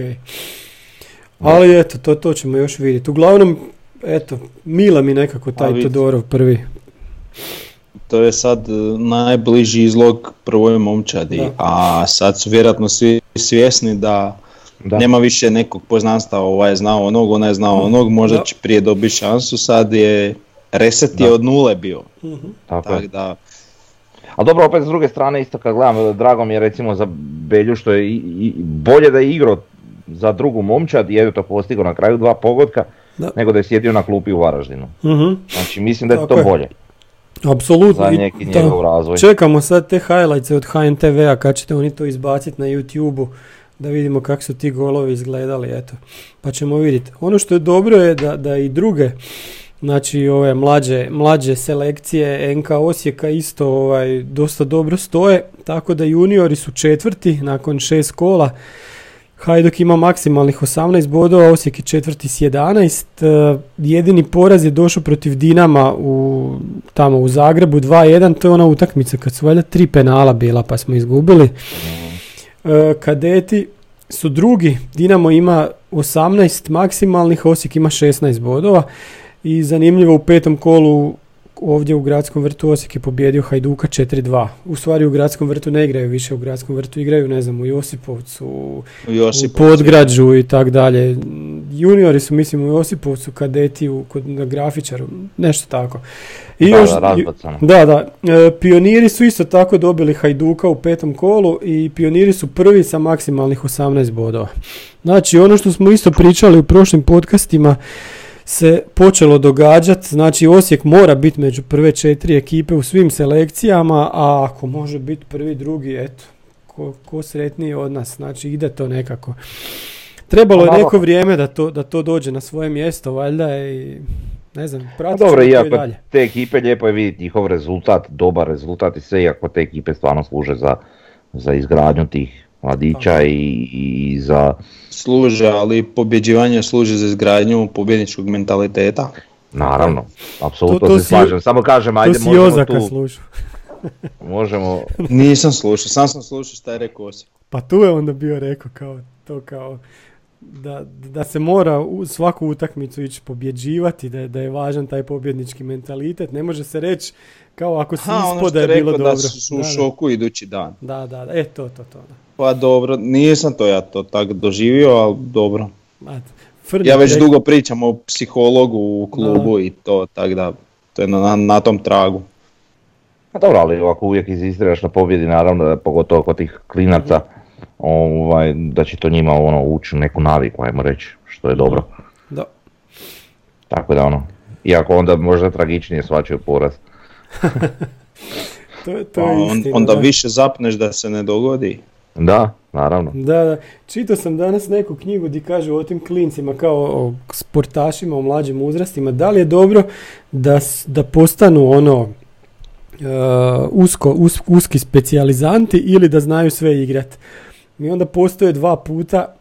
Ali eto, to, to ćemo još vidjeti. Uglavnom, eto, mila mi nekako taj. Todorov prvi. To je sad e, najbliži izlog prvoj momčadi, Da. a sad su vjerojatno svi svjesni da Da. Nema više nekog poznanstva, ovaj je znao onog, ona je znao onog, možda Da. će prije dobiti šansu, sad je reset je od nule bio. Tako je. Tako da, A dobro, opet s druge strane isto kad gledam, drago mi je recimo za Belju što je i, i- bolje da je igrao za drugu momčad i je to postigao na kraju dva pogotka, Da. nego da je sjedio na klupi u Varaždinu. Mhm. Znači mislim da je Tako to je. Apsolutno. za neki njegov razvoj. Čekamo sad te highlights od HNTV-a kad ćete oni to izbaciti na YouTube-u da vidimo kako su ti golovi izgledali, eto. Pa ćemo vidjeti. Ono što je dobro je da, da i druge, znači ove mlađe, mlađe selekcije NK Osijeka isto ovaj, dosta dobro stoje, tako da juniori su četvrti nakon šest kola. Hajduk ima maksimalnih 18 bodova, Osijek je četvrti s 11. E, jedini poraz je došao protiv Dinama u, tamo u Zagrebu 2-1, to je ona utakmica kad su valjda tri penala bila pa smo izgubili. E, kadeti su drugi, Dinamo ima 18 maksimalnih, Osijek ima 16 bodova i zanimljivo u petom kolu ovdje u gradskom vrtu Osijek je pobjedio Hajduka 4-2. U stvari u gradskom vrtu ne igraju više, u gradskom vrtu igraju, ne znam, u Josipovcu, u u Josip, u Podgrađu i tak dalje. Juniori su, mislim, u Josipovcu, kadeti u, kod, na grafičaru, nešto tako. I Da, još, da, da, da. E, pioniri su isto tako dobili Hajduka u petom kolu i pioniri su prvi sa maksimalnih 18 bodova. Znači, ono što smo isto pričali u prošlim podcastima se počelo događati, znači Osijek mora biti među prve četiri ekipe u svim selekcijama, a ako može biti prvi, drugi, eto, ko, ko sretniji od nas, znači ide to nekako. Trebalo je Pa neko vrijeme da to, da to dođe na svoje mjesto, valjda i ne znam, Pa pratit dobro, to i iako dalje. te ekipe lijepo je vidjeti njihov rezultat, dobar rezultat i sve, iako te ekipe stvarno služe za, za izgradnju tih mladića i, i za, služe, ali pobjeđivanje služi za izgradnju pobjedničkog mentaliteta. naravno, apsolutno To- to se si- slažem, samo kažem, To ajde si možemo Jozaka tu, slušao. možemo, Nisam slušao, sam sam slušao šta je rekao Osijek. Pa tu je onda bio rekao kao to kao da, da se mora u svaku utakmicu ići pobjeđivati, da je, da je važan taj pobjednički mentalitet. Ne može se reći kao ako si Ha, ono ispod da je bilo rekao dobro. da su u Da, da. šoku idući dan. Da, da, da. E, to, to, to. Da. Pa dobro, nisam to ja to tak doživio, ali dobro. Frnjak Ja već rekao- dugo pričam o psihologu u klubu i to, tako da, to je na, na tom tragu. a dobro, ali ako uvijek inzistiraš na pobjedi, naravno, da pogotovo kod tih klinaca, ovaj, da će to njima ono, ući u neku naviku, ajmo reći, što je dobro. Da. Tako da ono, iako onda možda tragičnije svačaju poraz. To, je- to Pa je on- istina. onda da. više zapneš da se ne dogodi. Da, naravno. Da, da. Čitao sam danas neku knjigu gdje kažu o tim klincima kao o sportašima u mlađim uzrastima. Da li je dobro da, da postanu ono e, usko, us- uski specijalizanti ili da znaju sve igrat. I onda postoje dva puta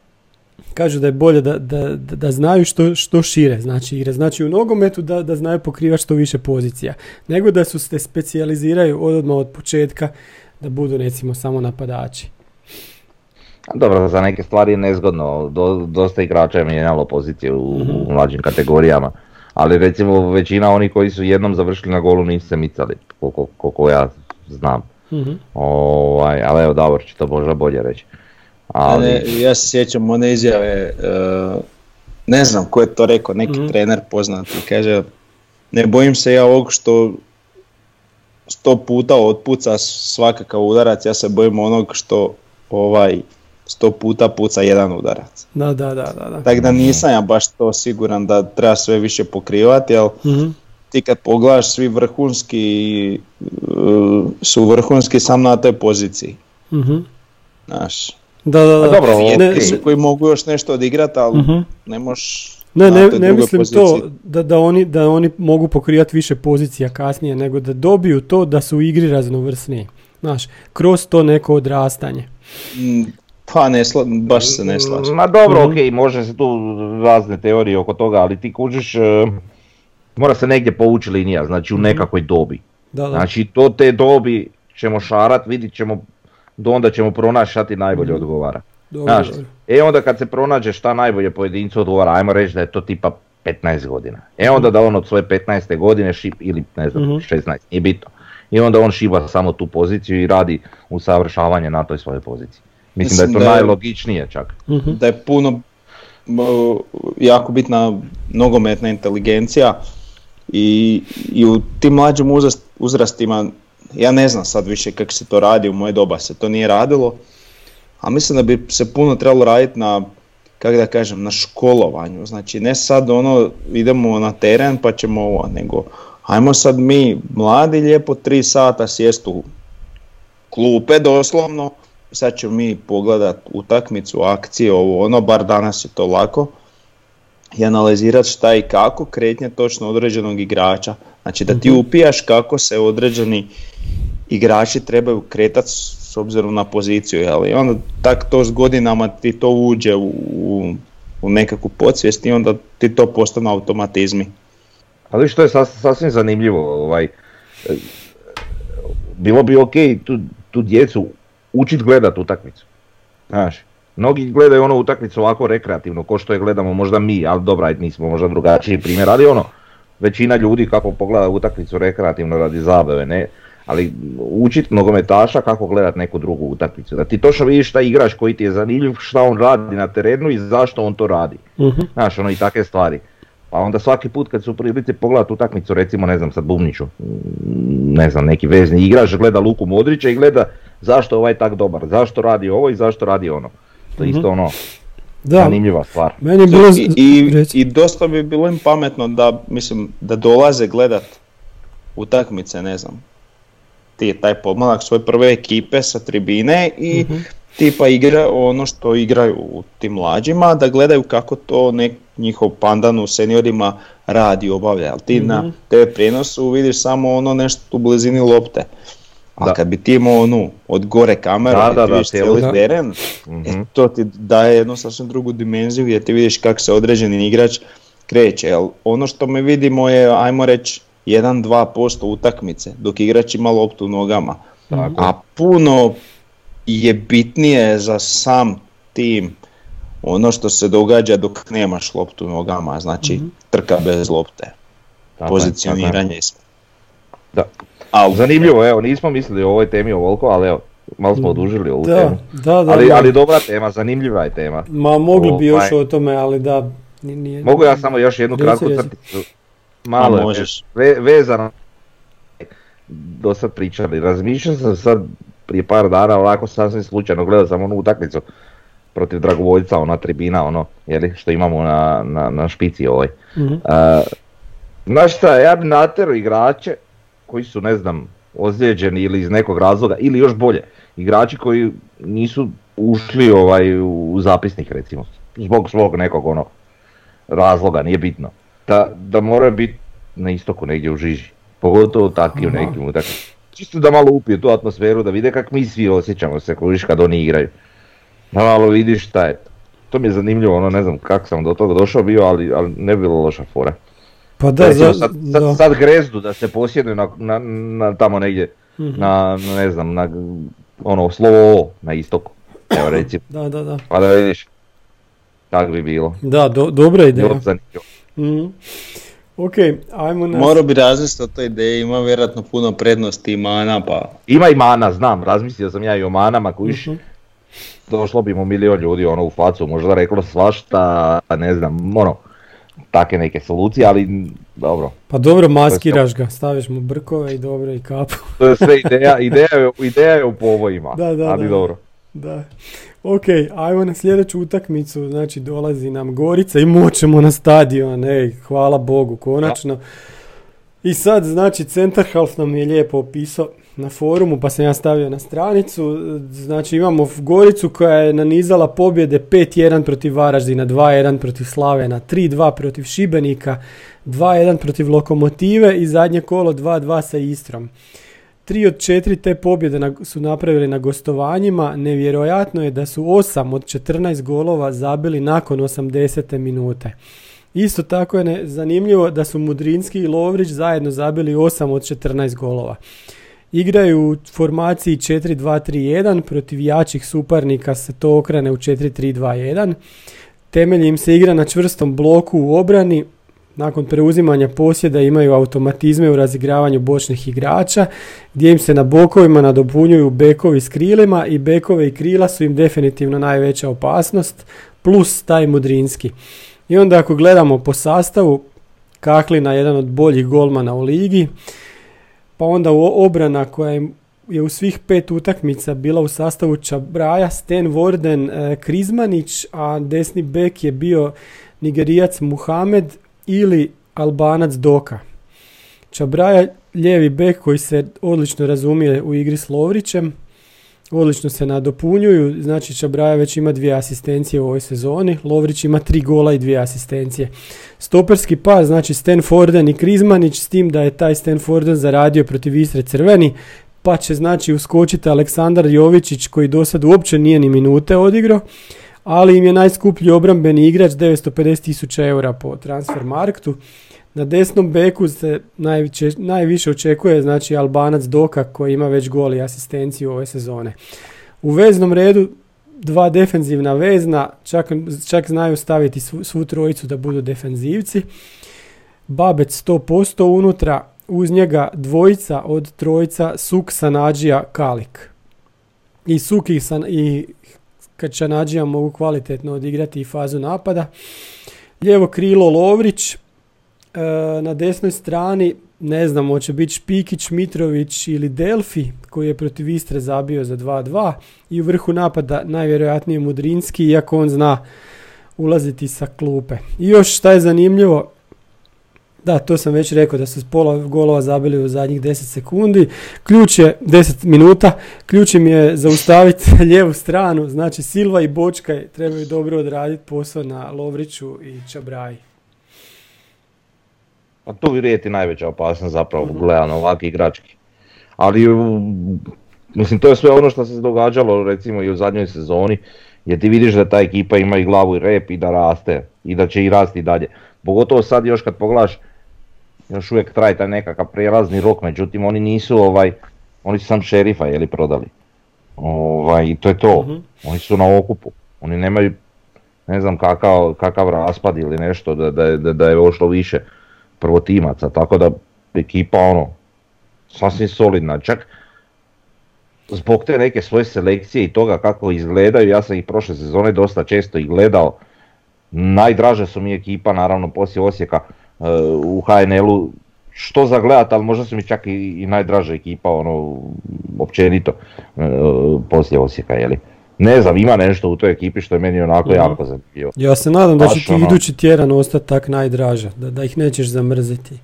kažu da je bolje da, da, da, da znaju što, što šire znači igre. Znači u nogometu da, da znaju pokrivati što više pozicija. Nego da su se specijaliziraju odmah od početka da budu recimo samo napadači. Dobro, za neke stvari je nezgodno, Do- dosta igrača je mijenjalo pozicije u, u mlađim kategorijama. Ali recimo većina onih koji su jednom završili na golu nisu se micali, koliko, koliko ja znam. Mhm. Ovaj, ali evo Davor će to možda bolje reći. Ali, Ne, ja se sjećam one izjave, e, ne znam ko je to rekao, neki Mhm. trener poznati, kaže ne bojim se ja ovog što sto puta otpuca svakakav udarac, ja se bojim onog što ovaj sto puta puca jedan udarac. Da, da, da, da. da. Tako da nisam ja baš to siguran da treba sve više pokrivati, jer Mhm. ti kad pogledaš svi vrhunski e, su vrhunski sam na toj poziciji. Mhm. Znaš, Da, da, da. A dobro, ne, koji mogu još nešto odigrati, ali Mhm. ne možeš ne, ne, ne mislim to da, da, oni, da oni mogu pokrivati više pozicija kasnije, nego da dobiju to da su u igri raznovrsniji. Znaš, kroz to neko odrastanje. Mm, Pa ne, sla- baš se ne slažem. Ma dobro, Mhm. ok, može se tu razne teorije oko toga, ali ti kužiš, e, mora se negdje povući linija, znači u nekakvoj dobi. Da, da. Znači to te dobi ćemo šarat, vidit ćemo, do onda ćemo pronaći šta ti najbolje odgovara. Dobro, Znaš, dobro. e onda kad se pronađe šta najbolje pojedincu odgovara, ajmo reći da je to tipa 15 godina. E onda da on od svoje 15. godine šip, ili ne znam, Mhm. 16, nije bitno. I onda on šiba samo tu poziciju i radi usavršavanje na toj svojoj poziciji. Mislim da je to Mislim da je- najlogičnije čak. Mhm. da je puno jako bitna nogometna inteligencija i, i u tim mlađim uzrast- uzrastima, ja ne znam sad više kako se to radi, u moje doba se to nije radilo, a mislim da bi se puno trebalo raditi na, kako da kažem, na školovanju, znači ne sad ono idemo na teren pa ćemo ovo, nego ajmo sad mi mladi lijepo tri sata sjest u klupe doslovno, sad ćemo mi pogledat utakmicu, akcije, ovo ono, bar danas je to lako i analizirati šta i kako kretnje točno određenog igrača. Znači da ti upijaš kako se određeni igrači trebaju kretati s obzirom na poziciju, jel? I onda tak to s godinama ti to uđe u, u, u nekakvu podsvijest i onda ti to postane automatizmi. Ali što je sas- sasvim zanimljivo, ovaj, e, bilo bi ok tu, tu djecu učit gledat utakmicu. Znaš, mnogi gledaju ono utakmicu ovako rekreativno, ko što je gledamo možda mi, ali dobra, ajde, mi smo možda drugačiji primjer, ali ono, većina ljudi kako pogleda utakmicu rekreativno radi zabave, ne, ali učit nogometaša kako gledat neku drugu utakmicu, da ti točno vidiš šta igrač koji ti je zanimljiv, šta on radi na terenu i zašto on to radi. Mhm. Znaš, ono i takve stvari. Pa onda svaki put kad su u prilici pogledat utakmicu, recimo ne znam sad Bubniću, mm, ne znam neki vezni igrač gleda Luku Modrića i gleda zašto je ovaj tak dobar, zašto radi ovo i zašto radi ono. To je isto ono Da, zanimljiva stvar. meni je bilo... I, i. I dosta bi bilo im pametno da, mislim, da dolaze gledat utakmice, ne znam, ti je taj pomladak svoje prve ekipe sa tribine i Mhm. tipa igra ono što igraju u tim mlađima, da gledaju kako to nek njihov pandan u seniorima radi, obavlja. Ali ti Mhm. na TV prijenosu vidiš samo ono nešto u blizini lopte. A Da. kad bi ti imao onu od gore kameru Da, da, ti da, vidiš cijeli teren, Mhm. E, to ti daje jednu sasvim drugu dimenziju gdje ti vidiš kako se određeni igrač kreće. Jel, ono što mi vidimo je, ajmo reći, 1-2% utakmice, dok igrač ima loptu u nogama. Tako. A puno je bitnije za sam tim ono što se događa dok nemaš loptu u nogama, znači trka bez lopte, pozicioniranje i sve. Da. Al, Zanimljivo, evo, nismo mislili o ovoj temi ovoliko, ali evo, malo smo odužili ovu Da, temu. da, da. Ali, da. ali dobra tema, zanimljiva je tema. Ma mogli bi još Ovaj. o tome, ali da, ni- nije... Mogu ja samo još jednu kratku crticu? Malo možeš. ve- vezano do sad pričali. Razmišljao sam sad prije par dana ovako sasvim slučajno gledao sam onu utakmicu protiv Dragovoljca, ona tribina, ono, jeli, što imamo na, na, na špici ovoj. Mhm. Uh, znaš šta, ja bi natjerao igrače koji su, ne znam, ozlijeđeni ili iz nekog razloga, ili još bolje, igrači koji nisu ušli ovaj, u zapisnik recimo, zbog svog nekog ono razloga, nije bitno. Da, da moraju biti na istoku negdje u žiži, pogotovo takvi u nekim utakmicama. Čisto da malo upiju tu atmosferu, da vide kako mi svi osjećamo se kojiš kad oni igraju. Da malo vidiš šta je to. To mi je zanimljivo, ono ne znam kako sam do toga došao bio, ali, ali ne bi bilo loša fora. Pa da, Recimo, za, sad, da. sad, sad grezdu da se posjeduju na, na, na tamo negdje, Mhm. na, na ne znam, na ono slovo O na istoku. Evo recimo, da, da, da. pa da vidiš. Tak bi bilo. Da, do, dobra ideja. Mhm. Ok, ajmo na... morao bi razmisliti o toj ideji, ima vjerojatno puno prednosti i mana, pa Ima i mana, znam, razmislio sam ja i o manama, kužiš. Mhm. Došlo bi mu milion ljudi ono u facu, možda reklo svašta, ne znam, ono, take neke solucije, ali dobro. Pa dobro, maskiraš ga, staviš mu brkove i dobro i kapu. To je sve ideja, ideja, je, ideja je u povojima, Da, da, ali da. dobro. Da. Ok, ajmo na sljedeću utakmicu, znači dolazi nam Gorica i moćemo na stadion, ej, hvala Bogu, konačno. I sad, znači, Centar Half nam je lijepo opisao na forumu, pa sam ja stavio na stranicu. Znači, imamo Goricu koja je nanizala pobjede 5-1 protiv Varaždina, 2-1 protiv Slavena, 3-2 protiv Šibenika, 2-1 protiv Lokomotive i zadnje kolo 2-2 sa Istrom. Tri od četiri te pobjede su napravili na gostovanjima. Nevjerojatno je da su 8 od 14 golova zabili nakon 80. minute. Isto tako je zanimljivo da su Mudrinski i Lovrić zajedno zabili 8 od 14 golova. Igraju u formaciji 4-2-3-1, protiv jačih suparnika se to okrene u 4-3-2-1. Temelji im se igra na čvrstom bloku u obrani, nakon preuzimanja posjeda imaju automatizme u razigravanju bočnih igrača, gdje im se na bokovima nadopunjuju bekovi s krilima i bekove i krila su im definitivno najveća opasnost, plus taj Mudrinski. I onda ako gledamo po sastavu, Kaklina jedan od boljih golmana u ligi, pa onda obrana koja je je u svih pet utakmica bila u sastavu Čabraja, Sten Vorden, e, Krizmanić, a desni bek je bio Nigerijac Muhamed ili Albanac Doka. Čabraja, lijevi bek koji se odlično razumije u igri s Lovrićem, odlično se nadopunjuju, znači Čabraja već ima dvije asistencije u ovoj sezoni, Lovrić ima tri gola i dvije asistencije. Stoperski par, znači Sten Forden i Krizmanić, s tim da je taj Sten Forden zaradio protiv Istre Crveni, pa će znači uskočiti Aleksandar Jovičić koji do sad uopće nije ni minute odigrao, ali im je najskuplji obrambeni igrač 950.000 eura po transfer marktu. Na desnom beku se najviše, najviše očekuje znači Albanac Doka koji ima već gol i asistenciju ove sezone. U veznom redu dva defenzivna vezna, čak, čak znaju staviti svu, svu trojicu da budu defenzivci. Babec 100% unutra, uz njega dvojica od trojica Suk Sanadžija Kalik. I Suk i, San, i Kačanadžija mogu kvalitetno odigrati i fazu napada. Lijevo krilo Lovrić, na desnoj strani ne znam, hoće biti Špikić, Mitrović ili Delfi koji je protiv Istre zabio za 2-2 i u vrhu napada najvjerojatnije Mudrinski iako on zna ulaziti sa klupe. I još šta je zanimljivo, da, to sam već rekao da su pola golova zabili u zadnjih 10 sekundi. Ključ je 10 minuta. Ključ im je zaustaviti lijevu stranu. Znači Silva i Bočka trebaju dobro odraditi posao na Lovriću i Čabraji. Pa tu vrijeti najveća opasnost zapravo mm gledano ovakvi igrački. Ali mislim to je sve ono što se događalo recimo i u zadnjoj sezoni gdje ti vidiš da ta ekipa ima i glavu i rep i da raste i da će i rasti dalje. Pogotovo sad još kad pogledaš još uvijek traje taj nekakav prijelazni rok, međutim oni nisu ovaj, oni su sam šerifa jeli prodali. Ovaj, I to je to, Mhm. oni su na okupu, oni nemaju ne znam kakav, kakav raspad ili nešto da, da, da, da je ošlo više prvotimaca, tako da ekipa ono, sasvim solidna, čak zbog te neke svoje selekcije i toga kako izgledaju, ja sam ih prošle sezone dosta često i gledao, najdraže su mi ekipa naravno poslije Osijeka e, u HNL-u, što za gledat, ali možda su mi čak i, i najdraža ekipa ono, općenito e, poslije Osijeka, jeli. Ne znam, ima nešto u toj ekipi što je meni onako Mhm. jako zanimljivo. Ja se nadam da će Baš ti ono- idući tjedan ostati tak najdraža, da, da ih nećeš zamrziti.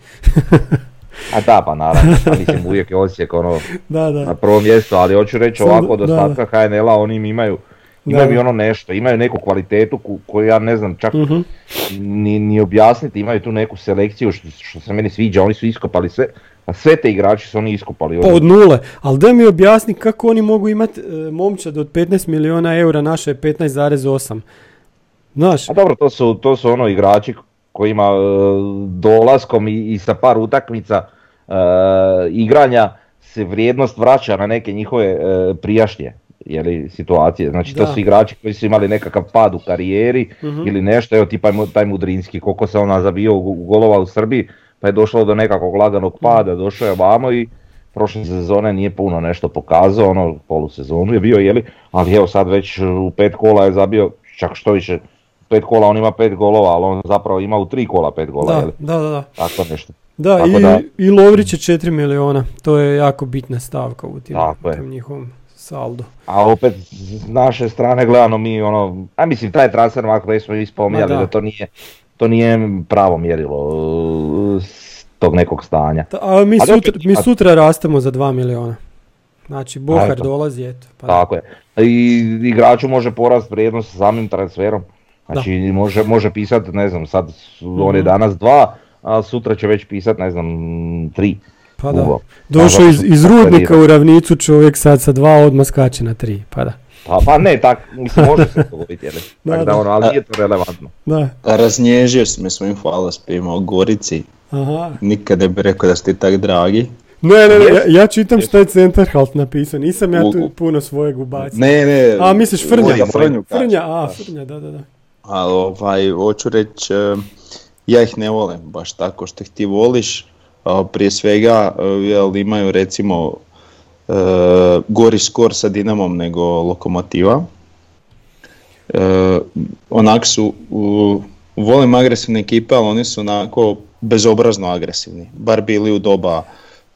A da, pa naravno, pa mislim uvijek je Osijek ono Da, na da. prvo mjesto, ali hoću reći ovako od ostatka HNL-a oni im imaju, imaju ono nešto, imaju neku kvalitetu koju ja ne znam čak Mhm. ni, ni objasniti, imaju tu neku selekciju što, što se meni sviđa, oni su iskopali sve, a sve te igrači su oni iskopali. Pa ono. od nule, ali da mi objasni kako oni mogu imati e, momčad od 15 milijuna eura, naše je 15,8. Znaš, A dobro, to su, to su ono igrači kojima e, dolaskom i, i sa par utakmica e, igranja se vrijednost vraća na neke njihove e, prijašnje jeli, situacije. Znači to Da. su igrači koji su imali nekakav pad u karijeri Mhm. ili nešto, evo tipa taj Mudrinski, koliko se ona zabio u- golova u Srbiji, pa je došlo do nekakvog laganog pada, došao je vamo i prošle sezone nije puno nešto pokazao, ono polusezonu je bio, jeli, ali evo sad već u pet kola je zabio, čak što više, pet kola on ima pet golova, ali on zapravo ima u tri kola pet gola, da, jeli, da, da, da. tako nešto. Da, Tako i, da- i Lovrić je 4 milijuna, to je jako bitna stavka u tim, Tako u njihovom saldu. A opet s naše strane gledano mi ono, a mislim taj transfer markt već smo i spominjali Ma da. da. to nije, to nije pravo mjerilo uh, s tog nekog stanja. Ta, a mi, Ali sutra, opet mi sutra rastemo za 2 milijuna. Znači, Bohar eto. dolazi, eto. Pa da. Tako je. I igraču može porast vrijednost samim transferom. Znači može, može pisat, ne znam, sad on je Mhm. danas dva, a sutra će već pisat, ne znam, tri. Pa da. Došao iz, iz rudnika u ravnicu čovjek sad sa dva odmah skače na tri, pa da. Pa, pa ne, tak, mislim, može se dogoditi, jel? Da, Tak da, da. ono, ali nije to relevantno. Da, Raznježio si me svojim hvalospjevima o Gorici. aha. Nikad ne bi rekao da ste tak dragi. Ne, ne, ne, ja, ja čitam što je Centerhalt napisao, nisam ja tu puno svojeg ubacio. Ne, ne. A, misliš Frnja? Ga Frnju. Frnja, a, Frnja, da, da, da. Ali ovaj, hoću reći, e, ja ih ne volim baš tako što ih ti voliš. A, prije svega e, jel, imaju recimo e, gori skor sa Dinamom nego Lokomotiva. E, onak su, u- volim agresivne ekipe, ali oni su onako bezobrazno agresivni. Bar bili u doba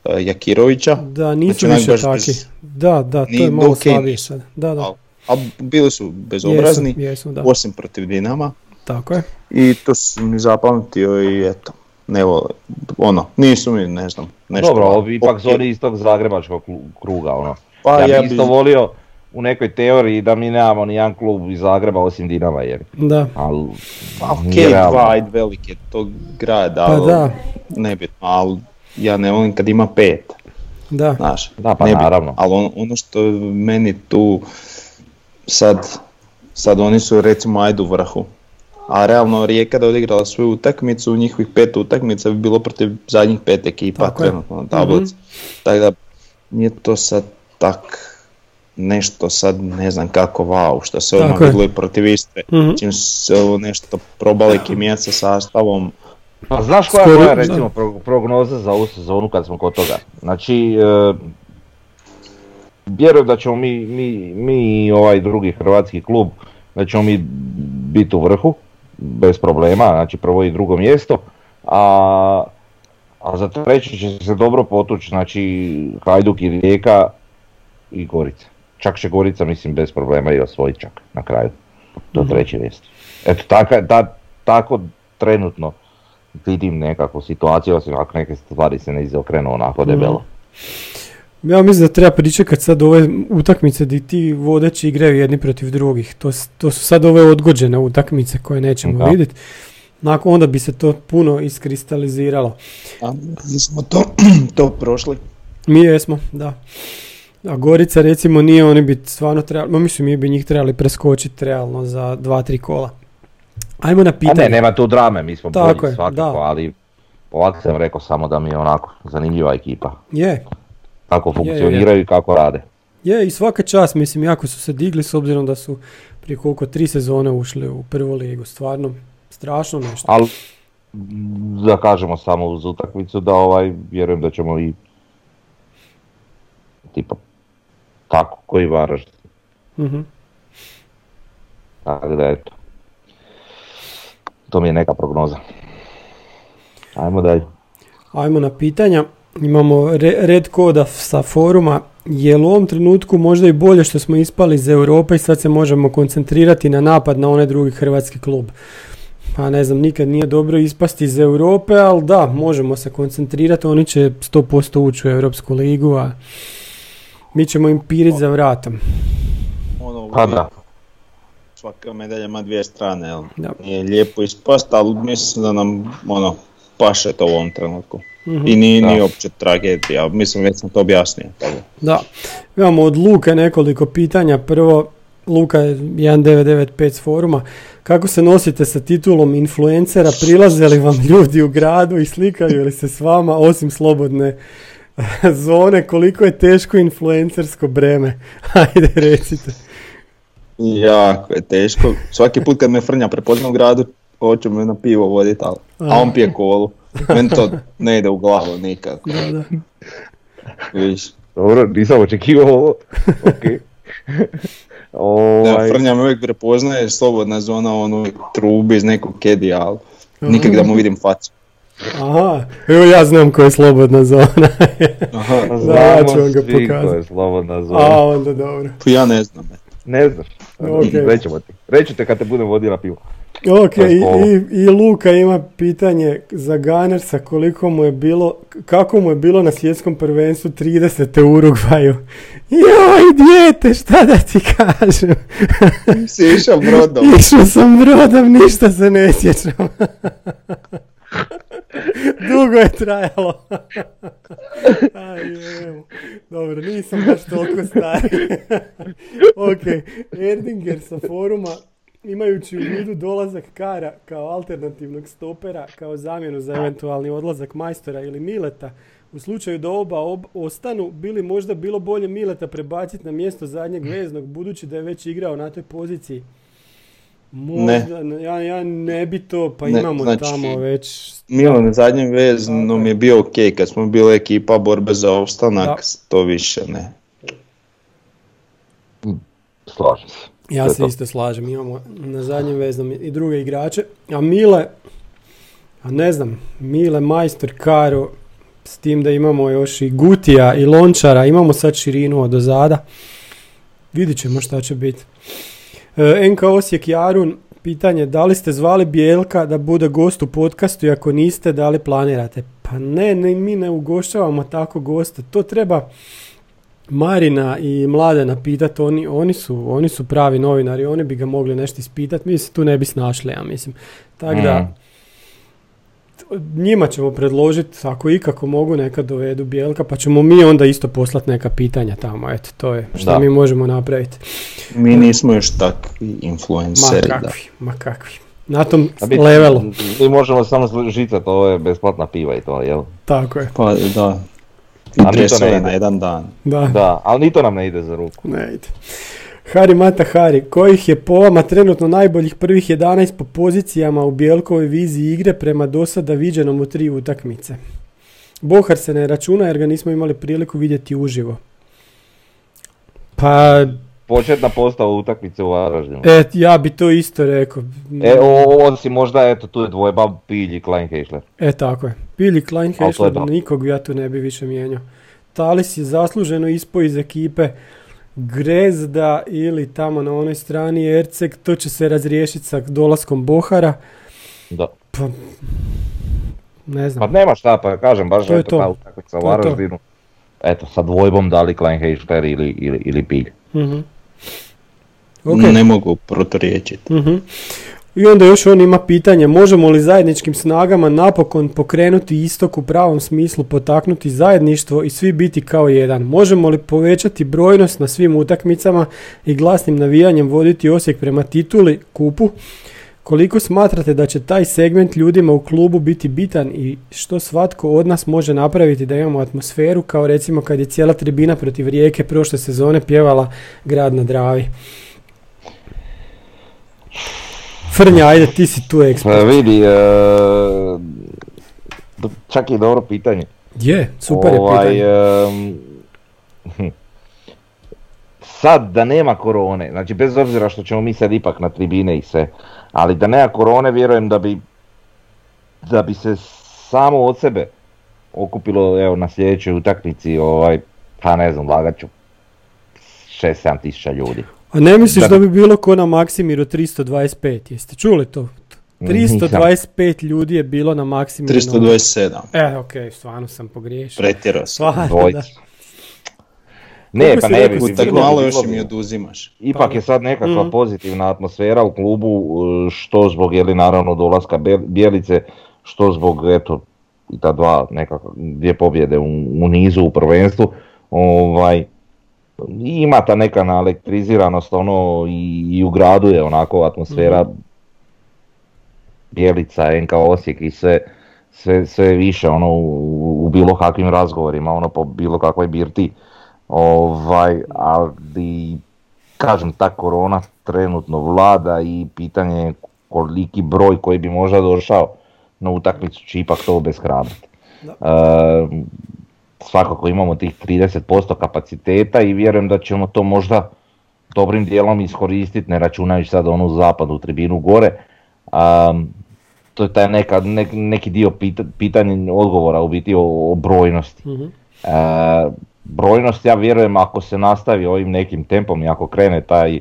e, Jakirovića. Da, nisu Znači, više taki. bez- Da, da, to Ni- je malo ok slabije sad. Da, da. Ali, ali bili su bezobrazni, Jesu, jesu, da. osim protiv Dinama. Tako je. I to sam mi zapamtio i eto, ne vole, ono, nisu mi, ne znam, nešto. Dobro, ali ipak su oni iz tog zagrebačkog kruga, ono. Pa ja, ja bi bi- isto volio u nekoj teoriji da mi nemamo ni jedan klub iz Zagreba osim Dinama, jer, Da. ali Pa ok, realno. dva, ajde, velik je to grad, Pa ali da, nebitno, ali ja ne volim kad ima pet, da. znaš. Da, pa nebitno. naravno. Ali on- ono što meni tu sad, sad oni su recimo ajde u vrhu. A realno Rijeka da je odigrala svoju utakmicu, u njihovih pet utakmica bi bilo protiv zadnjih pet ekipa Tako je. trenutno na tablici. Tako da nije to sad tak nešto sad ne znam kako wow, što se odmah vidjelo i protiv Istre. Mhm. Čim se ovo nešto probali kimijat sa sastavom, Pa znaš koja je Skoro- moja recimo pro- prognoza za ovu sezonu kad smo kod toga? Znači, e, vjerujem da ćemo mi, mi, mi i ovaj drugi hrvatski klub, da ćemo mi biti u vrhu, bez problema, znači prvo i drugo mjesto, a, a za treće će se dobro potući, znači Hajduk i Rijeka i Gorica. Čak će Gorica, mislim, bez problema i osvojiti čak na kraju, do treće mjesto. Eto, taka, ta, tako trenutno vidim nekakvu situaciju, osim ako neke stvari se ne izokrenu onako debelo. Ja mislim da treba pričekat sad ove utakmice gdje ti vodeći igraju jedni protiv drugih. To, to su sad ove odgođene utakmice koje nećemo Da. vidjeti. Nakon onda bi se to puno iskristaliziralo. a mi smo to, to prošli. Mi jesmo, da. A Gorica recimo nije, oni bi stvarno trebali, ma mislim mi bi njih trebali preskočiti realno za dva, tri kola. Ajmo na A pitanje. ne, nema tu drame, mi smo Tako bolji je, svakako, da. ali ovako sam rekao samo da mi je onako zanimljiva ekipa. Je, Kako je, je. funkcioniraju i kako rade. je i svaka čast, mislim, jako su se digli s obzirom da su prije koliko tri sezone ušli u prvu ligu, stvarno strašno nešto. Ali da kažemo samo uz utakmicu da ovaj, vjerujem da ćemo i tipa tako koji Varaždin. Mhm. Tako da eto. To mi je neka prognoza. Ajmo dalje. Ajmo na pitanja. Imamo re- red koda sa foruma. Je u ovom trenutku možda i bolje što smo ispali iz Europe i sad se možemo koncentrirati na napad na onaj drugi hrvatski klub? Pa ne znam, nikad nije dobro ispasti iz Europe, ali da, možemo se koncentrirati, oni će 100% ući u Europsku ligu, a mi ćemo im piriti za vratom. Ono, Pa da. Svaka medalja ima dvije strane, jel? Da. Nije lijepo ispast, ali mislim da nam ono, paše to u ovom trenutku. Mhm. I nije, nije uopće tragedija, mislim već sam to objasnio. Tako. Da, imamo od Luka nekoliko pitanja. Prvo, Luka je 1995 s foruma. Kako se nosite sa titulom influencera? Prilaze li vam ljudi u gradu i slikaju li se s vama osim slobodne zone? Koliko je teško influencersko breme? Ajde, recite. Jako je teško. Svaki put kad me Frnja prepozna u gradu, hoću me na pivo voditi, a on pije kolu. Meni to ne ide u glavu nikako. Da, da. Viš. Dobro, nisam očekivao ovo. Ok. Da, ovaj, Frnja me uvijek prepoznaje, slobodna zona, ono trubi iz nekog kedija, ali nikak da mu vidim facu. Aha, evo ja znam koja je slobodna zona. Aha, Da, ću znamo vam ga pokazati. je slobodna zona. A, onda dobro. pa ja ne znam. Ne znaš. Ok. Rećemo ti. Reću te kad te budem vodio na pivo. Ok, i, i, i Luka ima pitanje za Gunnersa koliko mu je bilo, kako mu je bilo na svjetskom prvenstvu 30. u Urugvaju. Joj, dijete, šta da ti kažem? Si išao brodom. Išao sam brodom, ništa se ne sjećam. Dugo je trajalo. Aj. Dobro, nisam baš toliko stari. ok, Erdinger sa foruma, imajući u vidu dolazak Kara kao alternativnog stopera, kao zamjenu za eventualni odlazak Majstora ili Mileta, u slučaju da oba ob- ostanu, bili možda bilo bolje Mileta prebaciti na mjesto zadnjeg veznog, budući da je već igrao na toj poziciji. Možda, ne. ja, ja ne bi to, pa Ne, imamo znači- tamo već... Milan na zadnjem veznom je bio ok, kad smo bili ekipa borbe za opstanak, Da. to više ne. Slažem se. Ja se to. isto slažem, imamo na zadnjem veznom i druge igrače. A Mile, a ne znam, Mile, Majstor, Karo, s tim da imamo još i Gutija i Lončara, imamo sad širinu od ozada. Vidit ćemo šta će biti. E, NK Osijek Jarun, pitanje, da li ste zvali Bijelka da bude gost u podcastu i ako niste, da li planirate? Pa ne, ne mi ne ugošćavamo tako goste, to treba Marina i Mladena pitati, oni, oni, su, oni su pravi novinari, oni bi ga mogli nešto ispitati, mi se tu ne bi snašli, ja mislim. Tako da, Mm. njima ćemo predložiti, ako ikako mogu, neka dovedu Bijelka, pa ćemo mi onda isto poslati neka pitanja tamo, eto, to je što Da. mi možemo napraviti. Mi nismo još takvi Ma influenceri, da. kakvi, ma kakvi. Na tom bit- levelu, Mi možemo samo žicati ove besplatna piva i to, jel? tako je, Pa da, A mi to ne ide. na jedan dan. da. Da, ali ni to nam ne ide za ruku. Ne ide. Hari Mata Hari, kojih je po vama trenutno najboljih prvih 11 po pozicijama u Bijelkovoj viziji igre prema dosada viđenom u tri utakmice? Bohar se ne računa jer ga nismo imali priliku vidjeti uživo. Pa, Početna postava utakmice u Varaždinu. e, ja bi to isto rekao. E, o, osim možda, eto, tu je dvojba Pilj i Klein Kešler. E, tako je. Klein Ali to je Hešler, nikog ja tu ne bi više mijenjao. Talis je zasluženo ispo iz ekipe Grezda ili tamo na onoj strani Erceg, to će se razriješiti sa dolaskom Bohara. Da. Pa, ne Pa znam. nema šta, pa kažem, baš To je eto, to. ta utakmica u. Varaždinu. Eto, sa dvojbom da li Klein Kešler ili, ili, ili Pilj. Mhm. Ok. Ne mogu proturječiti. Mhm. I onda još on ima pitanje, možemo li zajedničkim snagama napokon pokrenuti istok u pravom smislu, potaknuti zajedništvo i svi biti kao jedan? Možemo li povećati brojnost na svim utakmicama i glasnim navijanjem voditi Osijek prema tituli, kupu? Koliko smatrate da će taj segment ljudima u klubu biti bitan i što svatko od nas može napraviti da imamo atmosferu kao recimo kad je cijela tribina protiv Rijeke prošle sezone pjevala Grad na Dravi? Frnja, ajde, ti si tu Pa ekspert. vidi, e, do- čak i dobro pitanje. Je, super je Ovaj, pitanje. sad da nema korone, znači bez obzira što ćemo mi sad ipak na tribine i sve, ali da nema korone vjerujem da bi da bi se samo od sebe okupilo evo na sljedećoj utakmici ovaj pa ne znam lagat ću 6-7 tisuća ljudi. A ne misliš da, da- bi bilo ko na Maksimiru 325? Jeste čuli to? Nisam. 325 ljudi je bilo na Maksimiru. 327, E, okej, stvarno sam pogriješio. pretjerao sam. Ne, pa ne bi Tako malo još mi oduzimaš. Ipak je sad nekakva Mhm. pozitivna atmosfera u klubu, e, što zbog jeli naravno dolaska Bijelice, što zbog eto i ta dva nekako dvije pobjede u, u nizu u prvenstvu. Ovaj, ima ta neka naelektriziranost ono i, i u gradu je onako atmosfera Bijelica, NK Osijek i sve, sve, sve više ono u, u bilo kakvim razgovorima, ono po bilo kakvoj birti. Ovaj, ali kažem ta korona trenutno vlada i pitanje je koliki broj koji bi možda došao na utakmicu će ipak to obeshrabriti. E, svakako imamo tih 30% kapaciteta i vjerujem da ćemo to možda dobrim dijelom iskoristiti, ne računajući sad onu zapadu tribinu gore. Um, to je taj neka, nek- neki dio pita, pitanja, odgovora u biti o, o brojnosti. Mhm. E, brojnost ja vjerujem ako se nastavi ovim nekim tempom i ako krene taj,